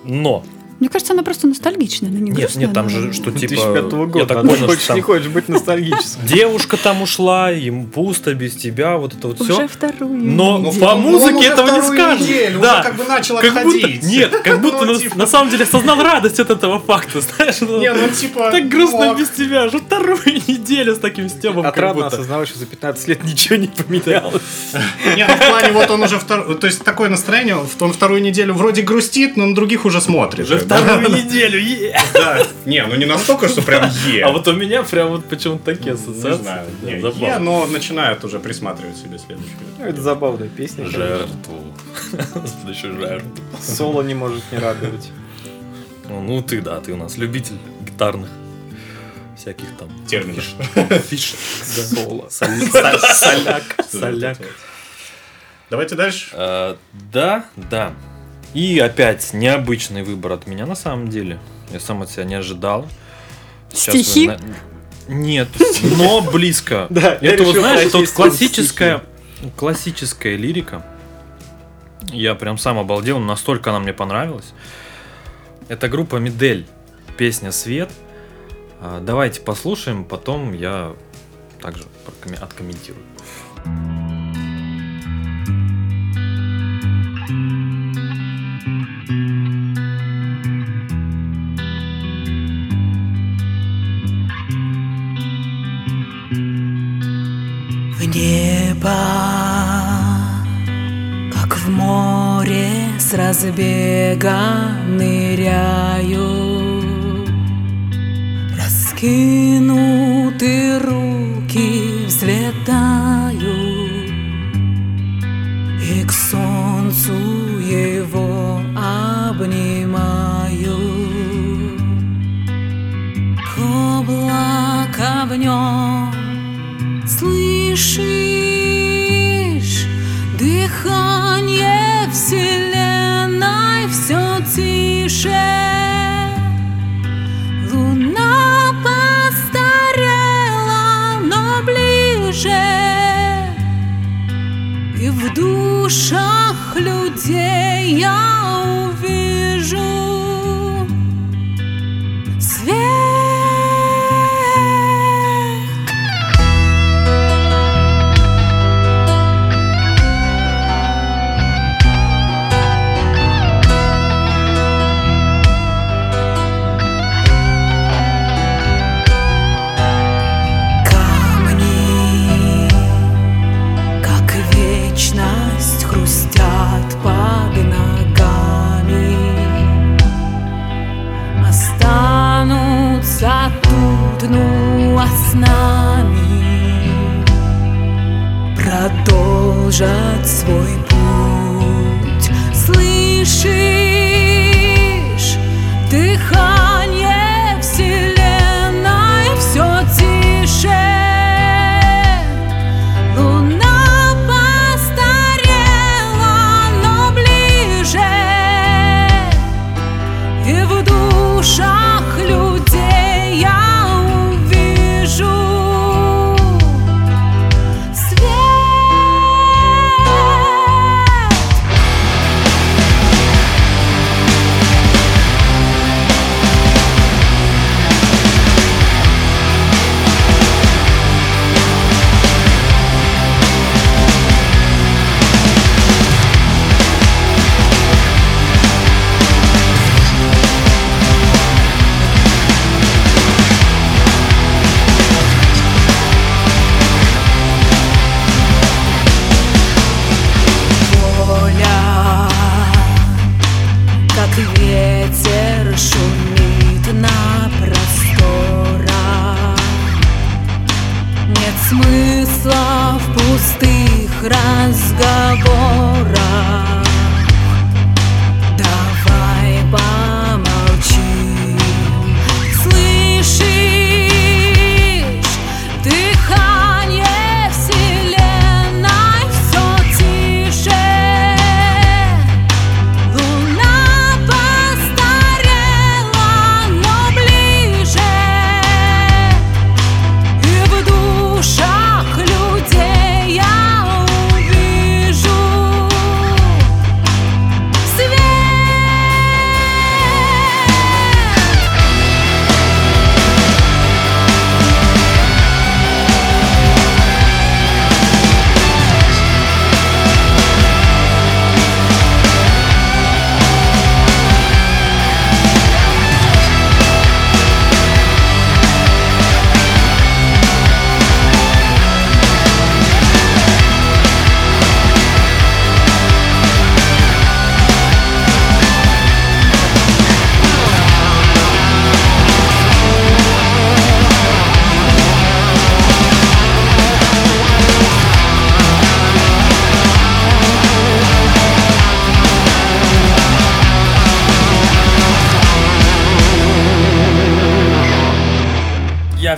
B: Но
A: Мне кажется, она просто ностальгичная, она не
B: Нет,
A: грустная,
B: нет, там
A: она-
B: же, что типа...
C: 2005
B: Я
C: года.
B: так
C: а ты
B: понял,
C: хочешь,
B: что
C: не
B: там
C: хочешь быть ностальгическим.
B: девушка там ушла, им пусто без тебя, вот это вот
A: Уже
B: все.
A: вторую
B: Но
A: неделю.
B: по
D: он
B: музыке
D: уже
B: этого не скажешь.
D: неделю,
B: да.
D: уже как бы начал
B: Как будто,
D: отходить.
B: нет, как будто
D: Ну,
B: на,
D: типа-
B: на самом деле осознал радость от этого факта, знаешь? ну,
D: Не, ну типа...
B: так грустно
D: мог.
B: без тебя, уже вторую неделю с таким стебом,
C: Отрадно осознавать, что за 15 лет ничего не поменялось.
D: Не, ну в плане вот он уже втор... То есть такое настроение, он вторую неделю вроде грустит, но на других уже смотрит.
B: Вторую неделю, е.
D: Да. Не, ну не настолько, что прям е.
B: А вот у меня прям вот почему-то такие ассоциации.
D: Не знаю. Не,
B: забавно.
D: е, но начинает уже присматривать себе следующую.
C: Ну, Это забавная песня.
B: Жертву. Следующую жертву.
C: Соло не может не радовать.
B: Ну, ну, ты, да, ты у нас любитель гитарных всяких там
D: Терминов.
B: фишек. Соло. Соляк. Соляк.
D: Давайте дальше.
B: Э, Да, да. И опять необычный выбор от меня на самом деле. Я сам от себя не ожидал. Сейчас вы
A: Стихи?
B: на- Нет, но близко.
C: Да,
B: это вот, знаешь, это вот классическая, классическая лирика. Я прям сам обалдел, настолько она мне понравилась. Это группа Медель, песня «Свет». А, Давайте послушаем, потом я также откомментирую.
K: Небо, как в море с разбега ныряю. Раскинуты руки взлетаю И к солнцу его обнимаю К облака в нем Слышишь дыхание вселенной все тише. Луна постарела, но ближе. И в душах людей я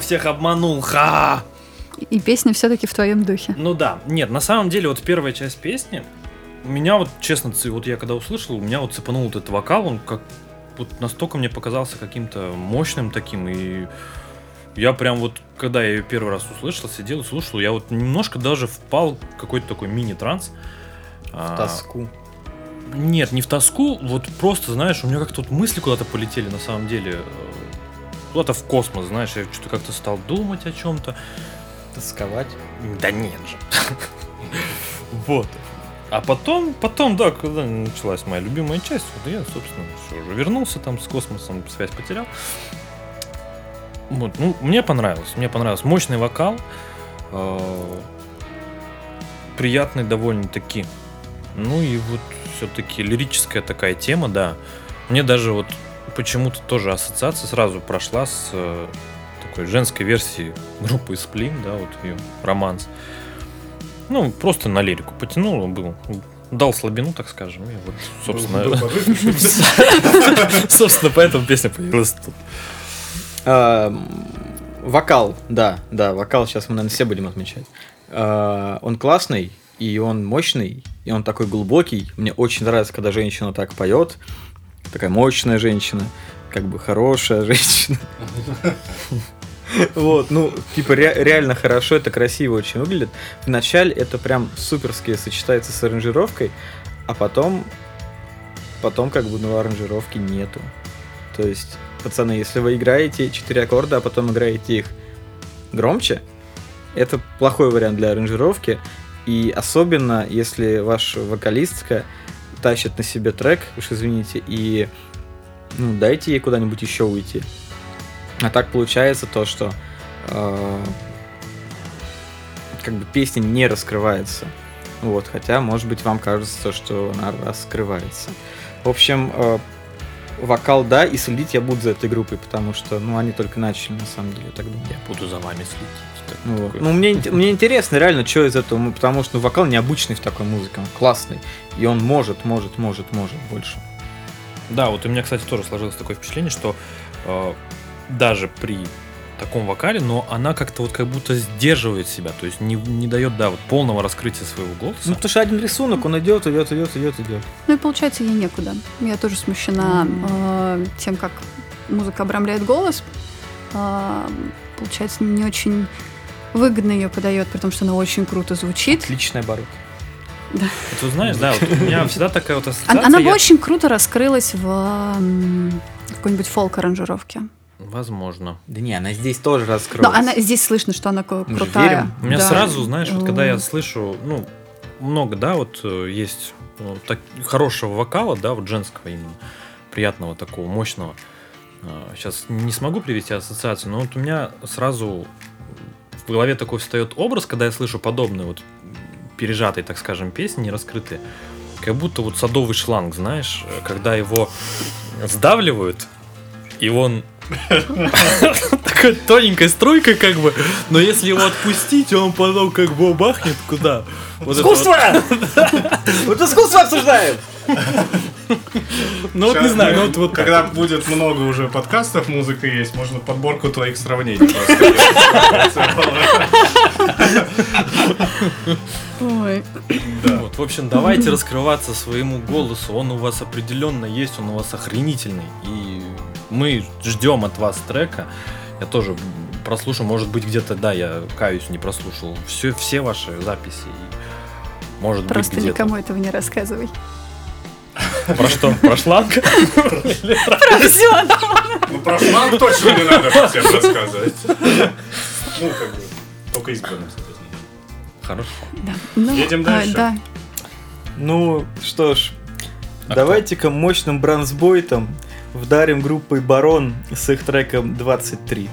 B: всех обманул, ха!
A: И песня все-таки в твоем духе.
B: Ну да, нет, на самом деле вот первая часть песни, меня вот, честно, вот я когда услышал, у меня вот цепанул вот этот вокал, он как вот настолько мне показался каким-то мощным таким, и я прям вот, когда я ее первый раз услышал, сидел и слушал, я вот немножко даже впал в какой-то такой мини-транс. А,
C: В тоску.
B: Нет, не в тоску, вот просто, знаешь, у меня как-то вот мысли куда-то полетели на самом деле. Куда-то в космос, знаешь, я что-то как-то стал думать о чем-то.
C: Тосковать.
B: Да нет же. Вот. А потом, потом, да, когда началась моя любимая часть, вот я, собственно, всё уже вернулся там с космосом, связь потерял. Вот, ну, мне понравилось, мне понравилось. Мощный вокал, э, приятный довольно-таки. Ну и вот все-таки лирическая такая тема, да. Мне даже вот почему-то тоже ассоциация сразу прошла с э, такой женской версии группы Сплин, да, вот ее романс. Ну, просто на лирику потянул, он был, дал слабину, так скажем, и вот, собственно,
D: подвыпившим.
B: собственно, поэтому песня появилась тут.
C: Вокал, да, да, вокал сейчас мы, наверное, все будем отмечать. А, Он классный, и он мощный, и он такой глубокий. Мне очень нравится, когда женщина так поет. Такая мощная женщина, как бы хорошая женщина. Вот, ну, типа ре- реально хорошо, это красиво очень выглядит. Вначале это прям суперски сочетается с аранжировкой, а потом, потом как бы ну, аранжировки нету. То есть, пацаны, если вы играете 4 аккорда, а потом играете их громче, это плохой вариант для аранжировки. И особенно, если ваша вокалистка тащит на себе трек, уж извините, и ну, дайте ей куда-нибудь еще уйти. А так получается то, что э, как бы песня не раскрывается. Вот, хотя, может быть, вам кажется, то, что она раскрывается. В общем, э, вокал да, и следить я буду за этой группой, потому что, ну, они только начали, на самом деле, я так думаю.
B: Буду за вами следить. Так,
C: Ну, вот. ну мне, мне интересно реально, что из этого, потому что ну, вокал необычный в такой музыке, он классный, и он может, может, может, может больше.
B: Да, вот у меня, кстати, тоже сложилось такое впечатление, что э, даже при таком вокале, но она как-то вот как будто сдерживает себя, то есть не, не дает, да, вот полного раскрытия своего голоса.
C: Ну, потому что один рисунок, он идет, идет, идет, идет, идет.
A: Ну и получается ей некуда. Я тоже смущена э, тем, как музыка обрамляет голос. Э, получается, не очень выгодно ее подает, при том, что она очень круто звучит.
C: Отличный оборот.
B: Вот ты знаешь, да, вот у меня всегда такая вот ассоциация.
A: Она, она бы очень круто раскрылась в какой-нибудь фолк-аранжировке.
B: Возможно.
C: Да не, она здесь тоже раскроется.
A: Но она здесь слышно, что она крутая.
C: верим.
B: У меня
A: Да.
B: сразу, знаешь, вот когда я
A: Э,
B: слышу, ну, много, да, вот э, есть ну, так, хорошего вокала, да, вот женского именно, приятного такого, мощного. Сейчас не смогу привести ассоциацию, но вот у меня сразу в голове такой встает образ, когда я слышу подобные вот пережатые, так скажем, песни, не раскрытые, как будто вот садовый шланг, знаешь, э, когда его сдавливают, и он такой тоненькой струйкой как бы, но если его отпустить, он потом как бы бахнет куда? Вот это вот.
C: Вот искусство обсуждаем!
B: Ну вот не знаю, ну вот, вот
D: Когда будет много уже подкастов, музыка есть, можно подборку твоих сравнений просто.
A: Ой.
D: Да.
B: Вот, в общем, давайте раскрываться своему голосу. Он у вас определенно есть, он у вас охренительный. И мы ждем от вас трека. Я тоже прослушал, может быть, где-то, да, я каюсь, не прослушал. Все, все ваши записи. Может
A: Просто
B: быть, где-то.
A: никому этого не рассказывай.
B: Про что? Про шланг?
A: Все,
D: Ну, про шланг точно не надо всем рассказывать. Ну, как бы, только избранным, соответственно.
B: Хорошо.
A: да. Ну,
D: Едем
A: а,
D: дальше.
A: да.
C: Ну, что ж,
B: А
C: давайте-ка мощным бронзбойтом вдарим группой Барон с их треком 23.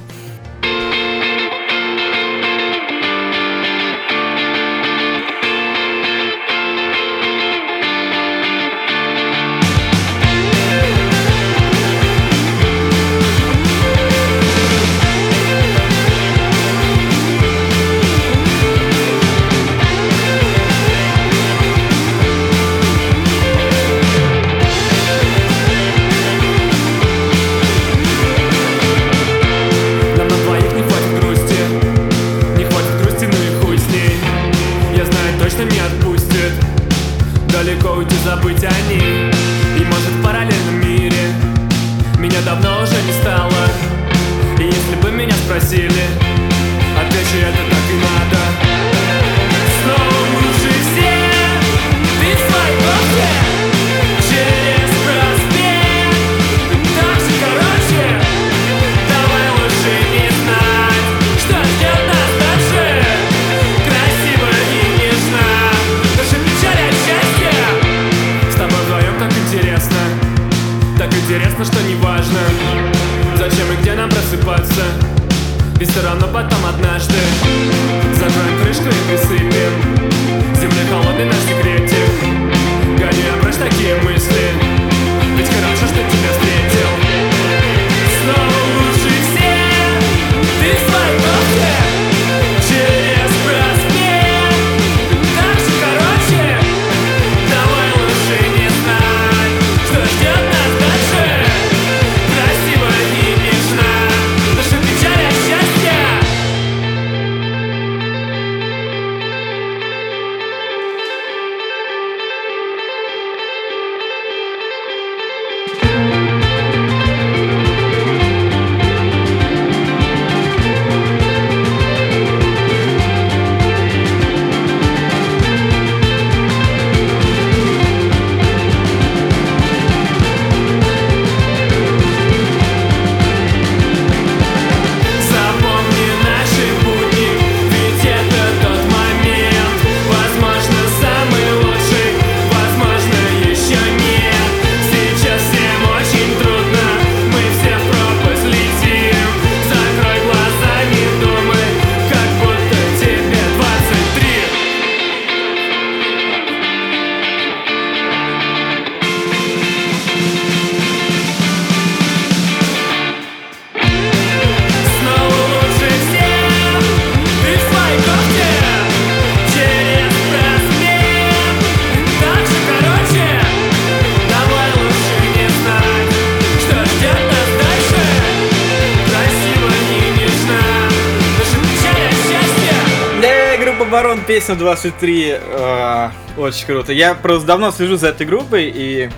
C: Песня 23. э, Очень круто. Я просто давно слежу за этой группой, и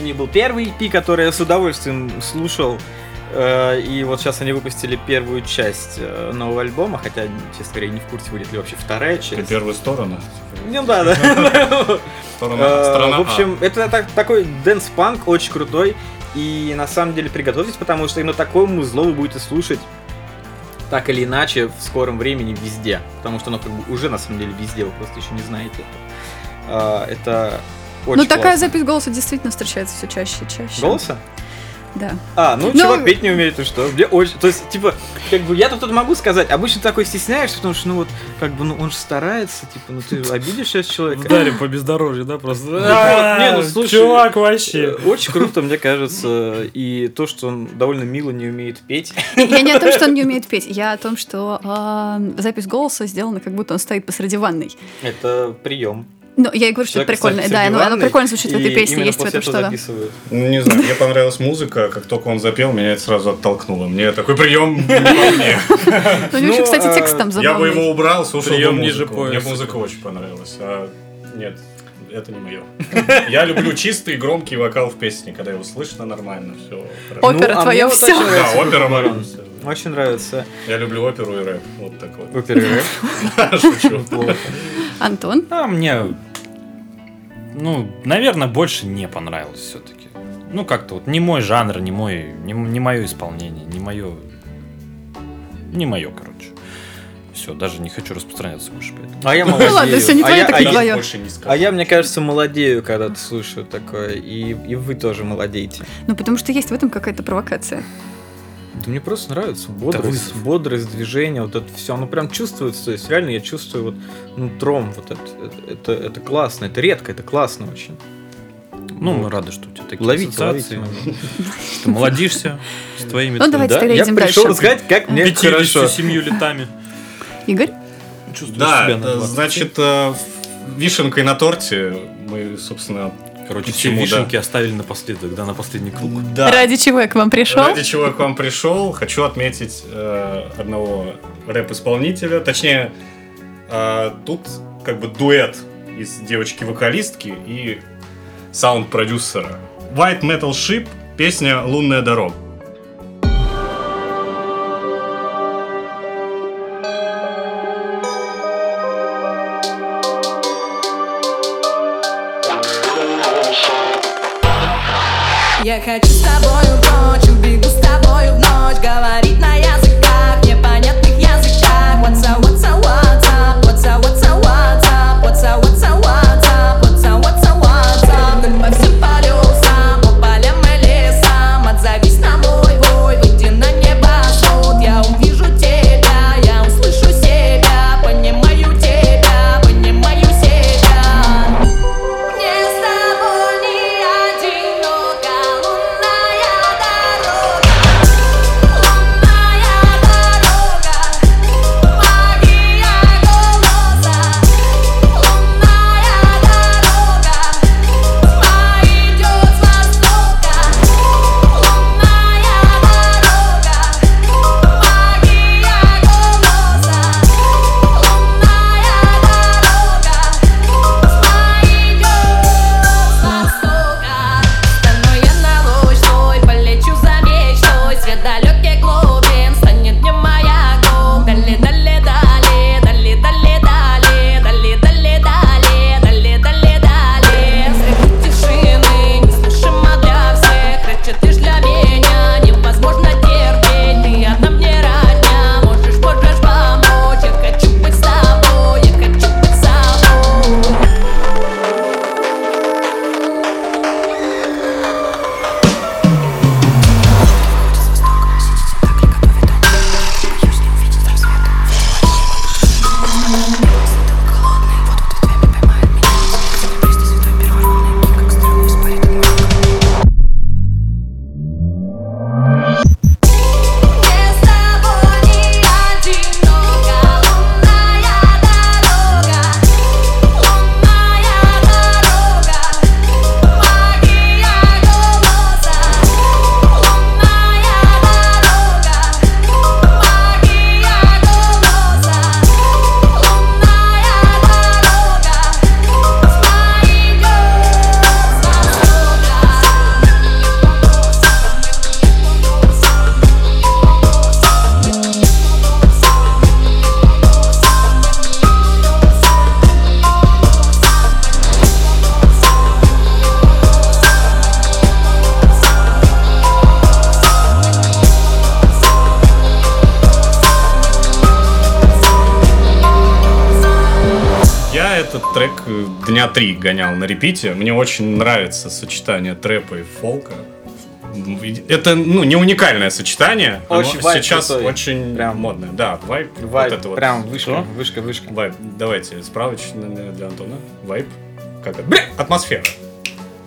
C: у них был первый EP, который я с удовольствием слушал. Э, И вот сейчас они выпустили первую часть э, нового альбома, хотя, честно говоря, не в курсе, будет ли вообще вторая
D: Это
C: часть.
D: первая сторона.
C: Ну да, да. Э, В
D: А.
C: общем, это так- такой dance-punk, очень крутой. И на самом деле приготовьтесь, потому что именно такое музло вы будете слушать так или иначе в скором времени везде. Потому что оно как бы уже на самом деле везде, вы просто еще не знаете это. А, Это очень
A: Ну, такая
C: классно.
A: запись голоса действительно встречается все чаще и чаще.
C: Голоса?
A: Да.
C: А, ну,
A: Ну-
C: чувак петь не умеет, и что? Мне очень... То есть, типа, как бы, я тут могу сказать, обычно такой стесняешься, потому что, ну, вот, как бы, ну, он же старается, типа, ну, ты обидишь сейчас человека.
B: Ударим по бездорожью, да, просто.
C: не, ну, слушай,
B: Чувак, вообще.
C: Э, Очень круто, мне кажется, и то, что он довольно мило не умеет петь.
A: Я не о том, что он не умеет петь, я о том, что а, запись голоса сделана, как будто он стоит посреди ванной.
C: Это прием.
A: Ну, я и говорю, что это прикольно. Да, оно, оно прикольно звучит в этой песне, есть в этом что-то.
D: Ну, Не знаю, мне понравилась музыка, как только он запел, меня это сразу оттолкнуло. Мне такой прием не по мне.
A: Ну, еще,
C: Ну,
A: кстати, текст там
D: Я бы
A: забавный.
D: его убрал, слушал бы
B: Прием ниже
D: музыку. Мне музыка очень понравилась. А нет, это не мое. Я люблю чистый громкий вокал в песне, когда его слышно нормально, все.
A: Опера
C: Ну, а
A: твоя
C: вот
A: все.
D: Да, опера моя.
C: Очень нравится.
D: Я люблю оперу и рэп. Вот так вот.
C: Опера и рэп.
D: Шучу.
A: Антон?
B: А мне, ну, наверное, больше не понравилось все-таки. Ну, как-то вот не мой жанр, не мой, не, не мое исполнение, не мое, не мое, короче. Все, даже не хочу распространяться больше поэтому.
C: А я
A: Ну
C: молодею.
A: ладно, всё не
C: А
A: твое,
C: я-
A: так
C: а я-
D: не скажу.
C: А я, мне кажется, молодею, когда слушаю такое, и, и вы тоже молодеете.
A: Ну, потому что есть в этом какая-то провокация.
C: Да мне просто нравится бодрость,
B: вызов.
C: бодрость, движение, вот это все, оно прям чувствуется, то есть реально я чувствую вот нутром вот это, это, это, классно, это редко, это классно очень.
B: Ну,
C: Вот.
B: мы рады, что у тебя такие
C: Ловите,
B: ассоциации,
C: ловите
B: что молодишься с твоими
A: Ну, давайте
B: да,
A: тогда
C: Я
A: едем
C: пришел рассказать, как мне хорошо.
B: 57 летами.
A: Игорь?
B: Чувствую
D: Да,
B: себя 20.
D: значит, э, вишенкой на торте мы, собственно,
B: Короче, все
D: Почему, да?
B: вишенки оставили напоследок, да, на последний круг.
D: да.
A: Ради чего я к вам пришел?
D: Ради чего я к вам пришел, хочу отметить э, одного рэп-исполнителя. Точнее, э, тут как бы дуэт из девочки-вокалистки и саунд-продюсера. White Metal Ship, песня «Лунная дорога».
L: Хочу
D: дня три гонял на репите. Мне очень нравится сочетание трэпа и фолка. Это, ну, не уникальное сочетание. Оно
C: Очень вайб
D: сейчас
C: крутой.
D: очень
C: Прям.
D: модное. Да, вайп.
C: Вайб,
D: вот это вот.
C: прям вышка,
D: Что?
C: вышка, вышка.
D: Вайп. Давайте справочный для Антона. Вайп. Как это? Бля! Атмосфера.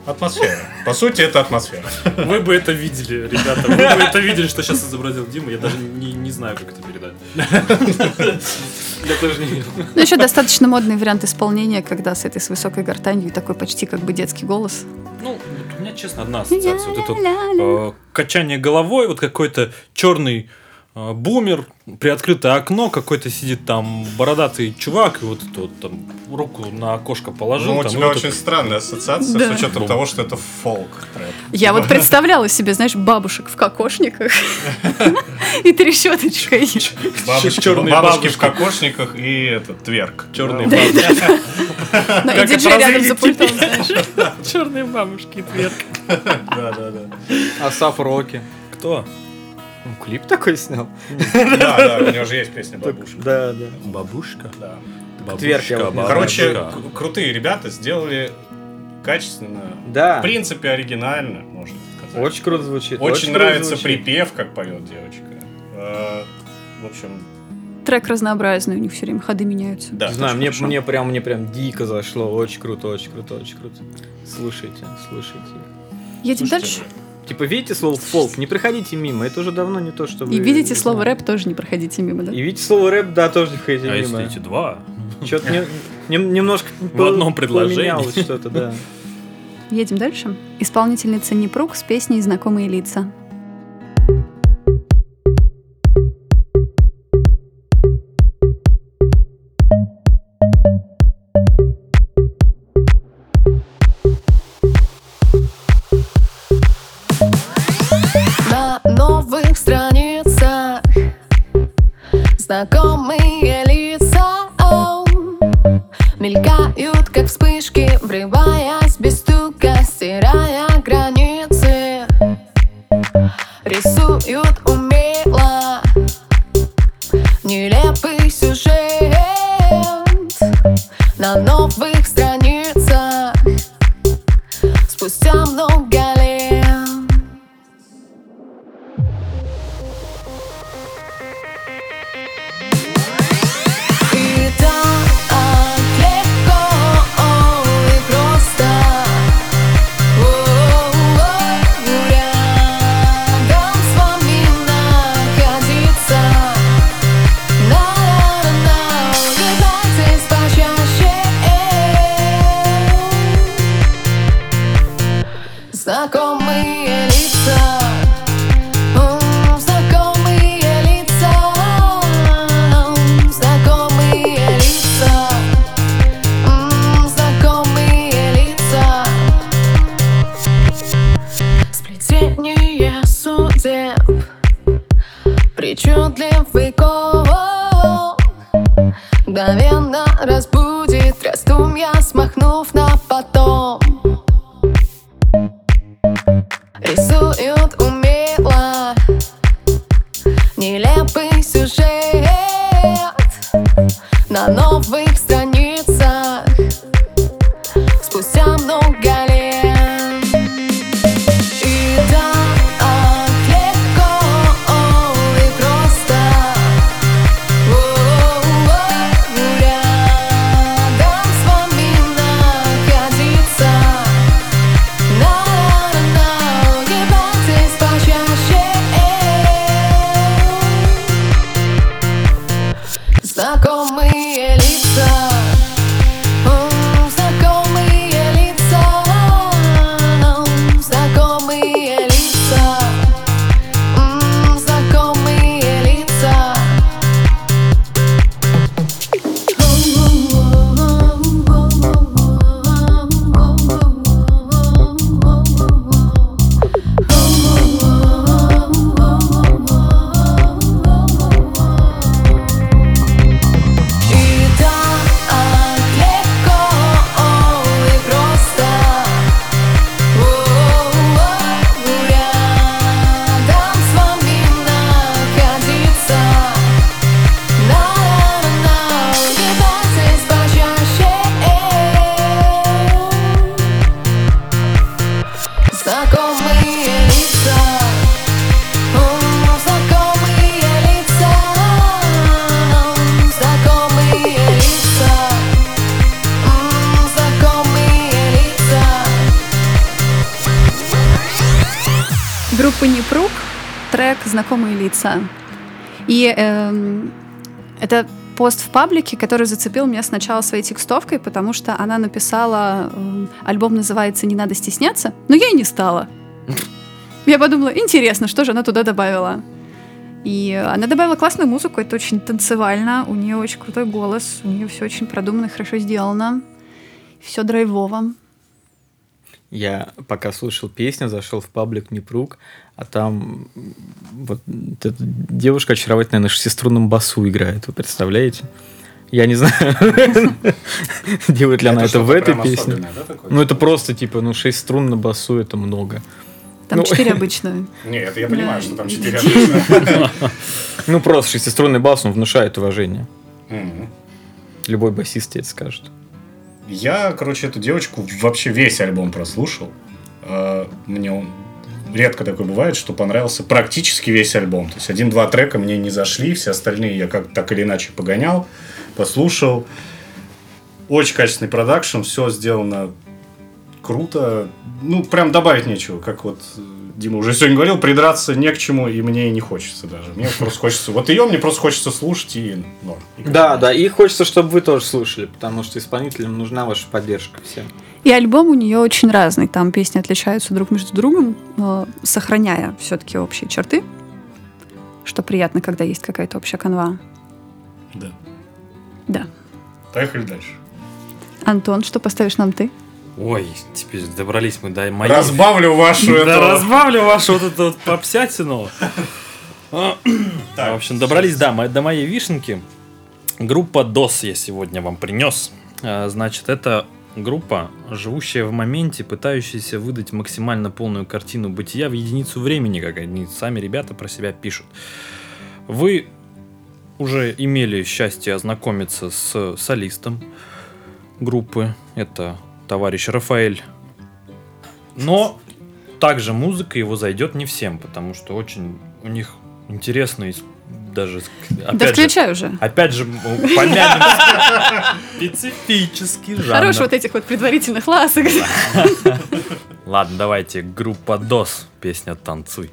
D: Атмосфера. По сути, это атмосфера.
B: Вы бы это видели, ребята. Вы бы это видели, что сейчас изобразил Дима. Я даже не, не знаю, как это передать. Я тоже не видел.
A: Ну, еще достаточно модный вариант исполнения, когда с этой с высокой гортанью такой почти как бы детский голос.
B: Ну, вот у меня, честно, одна ассоциация. Вот это э, качание головой, вот какой-то черный бумер, приоткрытое окно, какой-то сидит там бородатый чувак, и вот это вот там руку на окошко положил.
D: Ну, у
B: там, и
D: тебя
B: вот
D: очень
B: это-
D: странная ассоциация
A: Да.
D: с учетом того, что это фолк трэп.
A: Я вот представляла себе, знаешь, бабушек в кокошниках и трещоточкой.
B: Чёрные
D: бабушки в кокошниках и этот тверк.
B: Черные бабушки.
A: Ну, и
B: Как
A: диджей рядом за пультом, знаешь.
B: Черные бабушки, тверк.
D: Да, да, да.
C: Асаф Роки.
B: Кто?
C: Ну, клип такой снял.
D: Да, да, у него же есть песня бабушка.
C: Да, да.
B: Бабушка?
D: Да. Короче,
B: бабушка.
D: к- крутые ребята сделали качественно.
C: Да.
D: В принципе, оригинально, можно сказать.
C: Очень круто звучит.
D: Очень нравится
C: звучит.
D: припев, как поет девочка. Э, В общем,
A: Трек разнообразный, у них все время ходы меняются.
D: да.
C: Не знаю, мне,
D: хорошо.
C: мне прям, мне прям дико зашло. Очень круто, очень круто, очень круто. Слушайте, слушайте.
A: Едем
D: Слушайте,
A: дальше.
C: Типа, видите слово фолк, не проходите мимо. Это уже давно не то, что вы...
A: И видите
C: не
A: слово рэп, тоже не проходите мимо, да?
C: И видите слово рэп, да, тоже не проходите
B: А
C: мимо.
B: если эти два?
C: Что-то не- нем- немножко
B: В одном предложении.
C: что-то, да.
A: Едем дальше. Исполнительница Непрук с песней «Знакомые лица».
L: Знакомые лица оу, Мелькают,
K: «Знакомые лица». И
A: эм, это пост в паблике, который зацепил меня сначала своей текстовкой, потому что она написала, эм, альбом называется «Не надо стесняться», но я и не стала. Я подумала, интересно, что же она туда добавила. И она добавила классную музыку, это очень танцевально, у нее очень крутой голос, у нее все очень продумано, хорошо сделано, все драйвово.
C: Я пока слушал песню, зашел в паблик Непрук, а там вот эта девушка очаровательная на шестиструнном басу играет, вы представляете? Я не знаю, делает ли она это в этой песне. Ну, это просто, типа, ну, 6 струн на басу это много.
A: Там
C: Ну,
A: четыре обычно.
D: Нет, я понимаю, что там четыре обычно.
C: Ну, просто шестиструнный бас, он внушает уважение. Любой басист тебе это скажет.
D: Я, короче, эту девочку вообще весь альбом прослушал. Э, Мне он редко такое бывает, что понравился практически весь альбом. То есть один-два трека мне не зашли, все остальные я как так или иначе погонял, послушал. Очень качественный продакшн, все сделано круто. Ну, прям добавить нечего, как вот э, Дима уже сегодня говорил, придраться не к чему, и мне и не хочется даже. Мне просто хочется... Вот ее мне просто хочется слушать, и норм. И
C: Да, да, и хочется, чтобы вы тоже слушали, потому что исполнителям нужна ваша поддержка всем.
A: И альбом у нее очень разный. Там песни отличаются друг между другом, но сохраняя все-таки общие черты. Что приятно, когда есть какая-то общая канва.
D: Да.
A: Да.
D: Поехали дальше.
A: Антон, что поставишь нам ты?
B: Ой, теперь добрались мы до моей...
D: Разбавлю вашу
B: Да,
D: эту-
B: разбавлю вашу вот эту вот попсятину. А, В общем, добрались, да, до моей вишенки. Группа DOS я сегодня вам принес. А, Значит, это группа, живущая в моменте, пытающаяся выдать максимально полную картину бытия в единицу времени, как они сами ребята про себя пишут. Вы уже имели счастье ознакомиться с солистом группы. Это товарищ Рафаэль. Но также музыка его зайдет не всем, потому что очень у них интересный даже
A: Да
B: опять же,
A: включай уже.
B: опять же помянем специфический жанр.
A: Хорош вот этих вот предварительных ласок.
B: Ладно, давайте группа DOS, песня «Танцуй».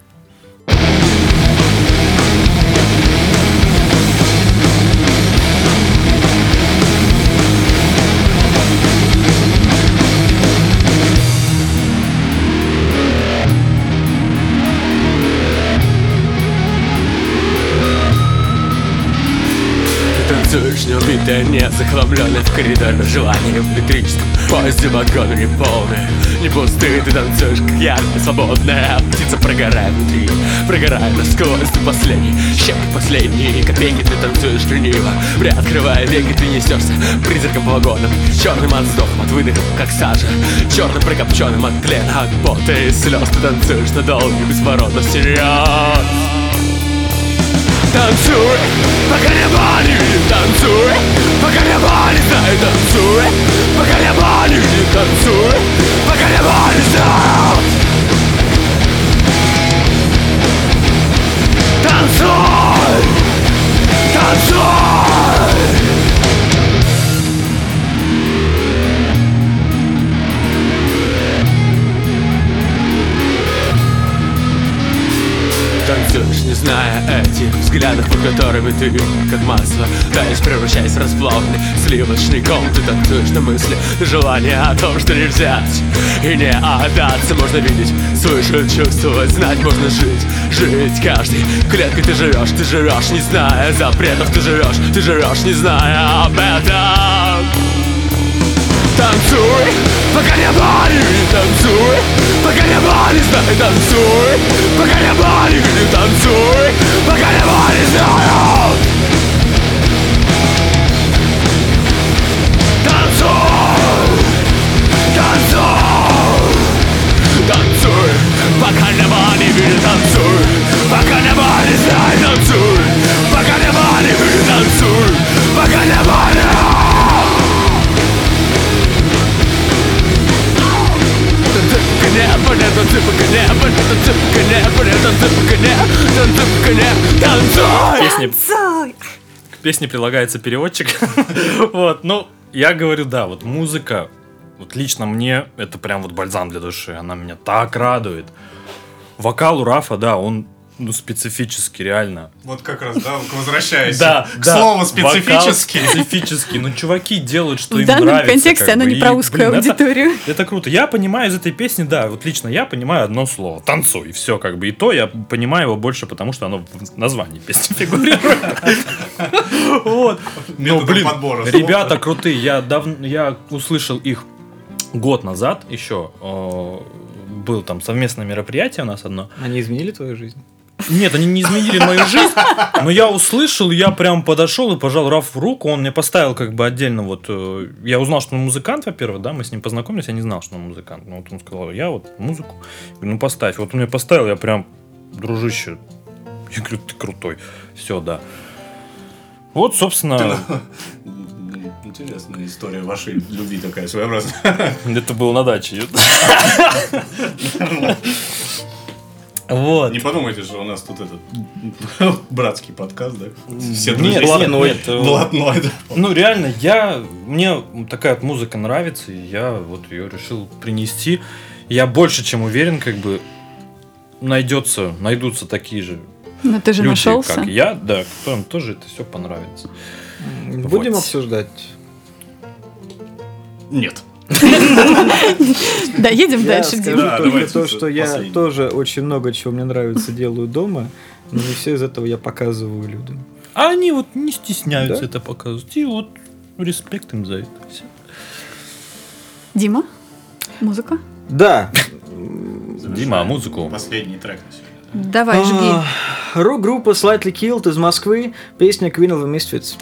J: Танцуешь неубитая, не захламленная в коридоре желанием электрическом поезде вагоны не полные, не пустые Ты танцуешь как яркая, свободная. Птица Прогорая внутри, прогорая насквозь Ты последний, щепки последние копейки Ты танцуешь лениво, приоткрывая веки Ты несешься призраком по вагонам. Черным от вздохом, от выдохов, как сажа Черным прокопченным от плена, от пота. И слез Ты танцуешь надолго, бесповоротно всерьез Танцуй, пока небо не видит, танцуй Пока небо не знает, танцуй Пока небо не видит, танцуй Пока небо не знает Танцуй! Танцуй! Танцуешь, не зная этих взглядов, под которыми ты, как масло, таешь, превращаясь в расплавленный сливочный ком. Ты танцуешь на мысли, желание о том, что не взять и не отдаться. Можно видеть, слышать, чувствовать, знать можно жить Жить каждой клеткой. Ты живешь, ты живешь, не зная запретов. Ты живешь, ты живешь, не зная об этом Танцуй, пока небо не видит, танцуй Пока небо не знает, танцуй Пока небо не видит, танцуй Пока небо не знает Танцуй, танцуй Танцуй, пока небо не видит, танцуй Пока небо не знает, танцуй Пока небо не видит, танцуй Пока небо не Танцуй, небо, не танцуй, пока небо, не танцуй, пока небо, не танцуй, пока небо, танцуй, пока небо, танцуй!
B: Песни, к песне прилагается переводчик. вот, ну, я говорю, да, вот музыка, вот лично мне это прям вот бальзам для души, она меня так радует. Вокал у Рафа, да, он ну, специфический, реально.
D: Вот как раз, да, возвращаясь
B: Да,
D: к
B: да,
D: слову
B: вокал
D: специфический.
B: специфический. Ну, чуваки делают, что
A: В
B: им
A: данном
B: нравится.
A: контексте
B: как
A: оно
B: бы.
A: не про узкую
B: блин, это-
A: аудиторию.
B: Это круто. Я понимаю из этой песни, да, вот лично я понимаю одно слово. Танцуй. Все, как бы. И то я понимаю его больше, потому что оно в названии песни фигурирует. Вот. Ну, блин, ребята крутые. Я давно, я услышал их год назад еще. э, Был там совместное мероприятие у нас одно.
C: Они изменили твою жизнь?
B: Нет, они не изменили мою жизнь, но я услышал, я прям подошел и пожал Раф в руку, он мне поставил как бы отдельно вот, э, я узнал, что он музыкант, во-первых, да, мы с ним познакомились, я не знал, что он музыкант, но вот он сказал, я вот музыку, говорю, ну поставь, вот он мне поставил, я прям, дружище, я говорю, ты крутой, все, да. Вот, собственно,
D: Интересная история вашей любви такая своеобразная.
B: это было на даче. Вот.
D: Не подумайте, что у нас тут этот братский подкаст, да? Все друзья.
B: нет,
D: Блатной.
B: нет,
D: Блатной, да.
B: Ну, реально, я, мне такая вот музыка нравится, и я вот ее решил принести. Я больше чем уверен, как бы найдется, найдутся такие же
A: Но ты же
B: люди,
A: нашелся.
B: как я, да, которым тоже это все понравится.
C: Будем
B: Вот.
C: обсуждать.
D: Нет.
A: Да, едем
C: Я
A: дальше.
D: Да,
C: только то, что я тоже очень много чего мне нравится делаю дома, но не все из этого я показываю людям.
B: А они вот не стесняются это показывать. И вот респект им за это. Всё.
A: Дима, музыка.
C: Да,
B: Дима, а музыку?
D: Последний трек на сегодня.
A: Давай, жги.
C: А, Рок-группа Slightly Killed из Москвы, песня Queen of the Misfits.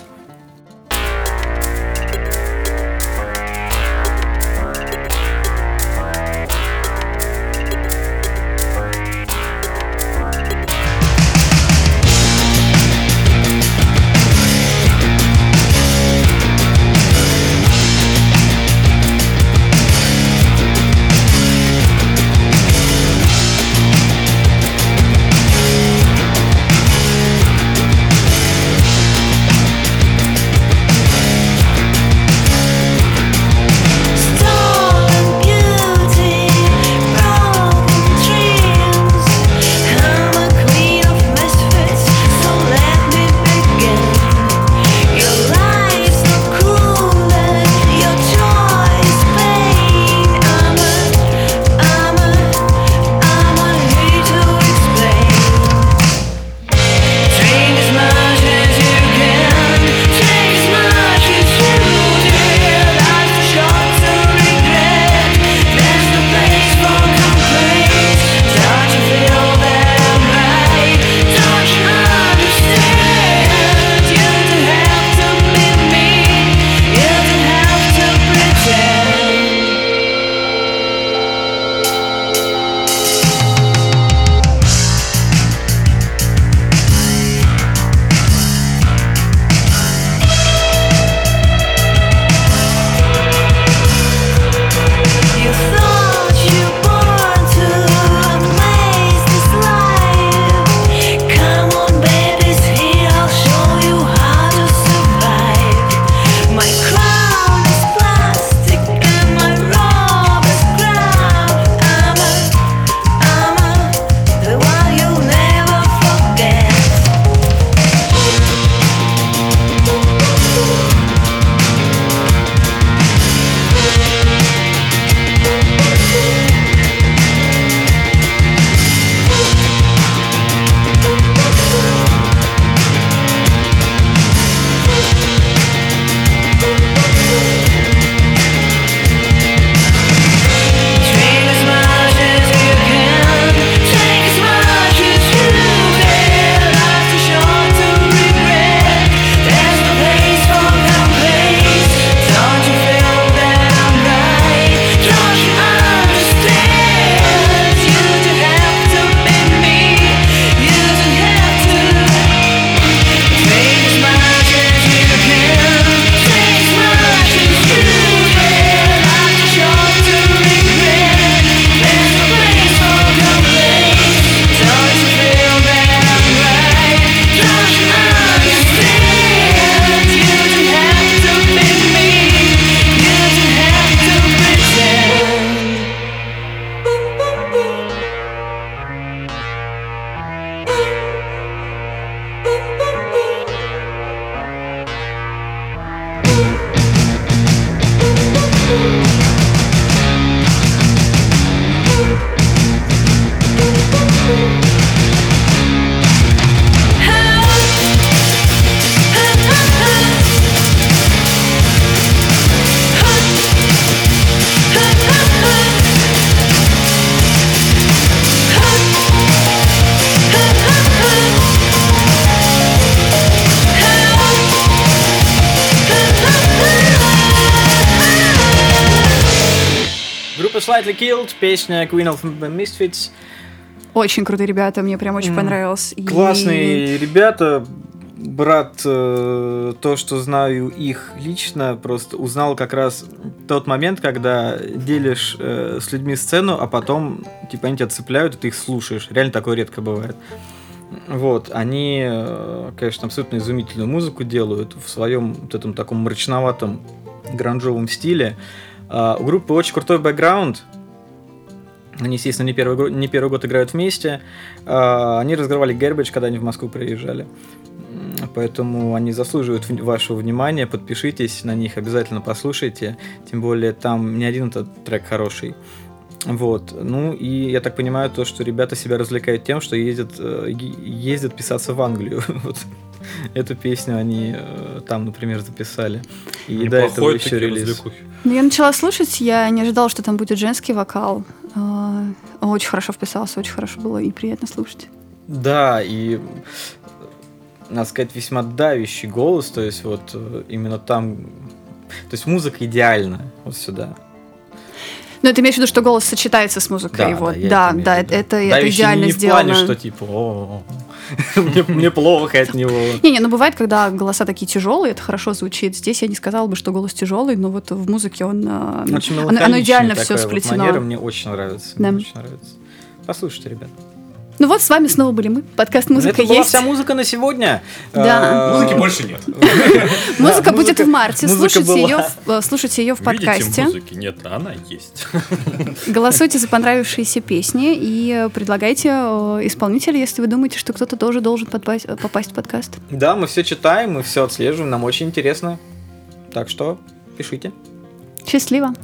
C: Slightly Killed, песня Queen of Misfits.
A: Очень крутые ребята, мне прям очень
C: М,
A: понравилось. И-
C: Классные ребята. Брат, э, то, что знаю их лично, просто узнал как раз тот момент, когда делишь э, с людьми сцену, а потом, типа, они тебя цепляют, и ты их слушаешь. Реально такое редко бывает. Вот, они, э, конечно, абсолютно изумительную музыку делают в своем вот этом таком мрачноватом гранжовом стиле. У группы очень крутой бэкграунд. Они, естественно, не первый, не первый год играют вместе. А, Они разыгрывали Гербич, когда они в Москву приезжали. Поэтому они заслуживают вашего внимания. Подпишитесь на них, обязательно послушайте. Тем более там не один этот трек хороший. Вот. Ну и я так понимаю, то, что ребята себя развлекают тем, что ездят, э, ездят писаться в Англию. Вот. Эту песню они э, там, например, записали. И до этого
B: Неплохой
C: еще релиз.
B: развлекухи.
A: Ну, я начала слушать, я не ожидала, что там будет женский вокал. А, Очень хорошо вписался, очень хорошо было и приятно слушать.
C: Да, и надо сказать, весьма давящий голос, то есть вот э, именно там, то есть музыка идеальна вот сюда.
A: Но ты имеешь в виду, что голос сочетается с музыкой?
C: Да,
A: вот.
C: да, я
A: да,
C: это
A: да,
C: в
A: это, это, это идеально
C: не в
A: сделано.
C: плане, что типа, «О, мне, мне плохо от него.
A: Не-не, ну бывает, когда голоса такие тяжелые, это хорошо звучит. Здесь я не сказала бы, что голос тяжелый, но вот в музыке он... а,
C: Очень
A: оно, идеально все сплетено.
C: манера мне очень нравится. Мне очень нравится. Послушайте, ребят.
A: Ну вот с вами снова были мы. Подкаст «Музыка
C: Это была
A: есть».
C: вся музыка на сегодня.
A: Да.
C: А,
D: Музыки больше нет.
A: Музыка будет в марте. Слушайте
C: была.
A: ее, в- э, слушайте ее в подкасте.
B: Музыки нет, она есть.
A: Голосуйте за понравившиеся песни и э, предлагайте э, исполнителя, если вы думаете, что кто-то тоже должен э, попасть в подкаст.
C: Да, мы все читаем, мы все отслеживаем, нам очень интересно. Так что пишите.
A: Счастливо!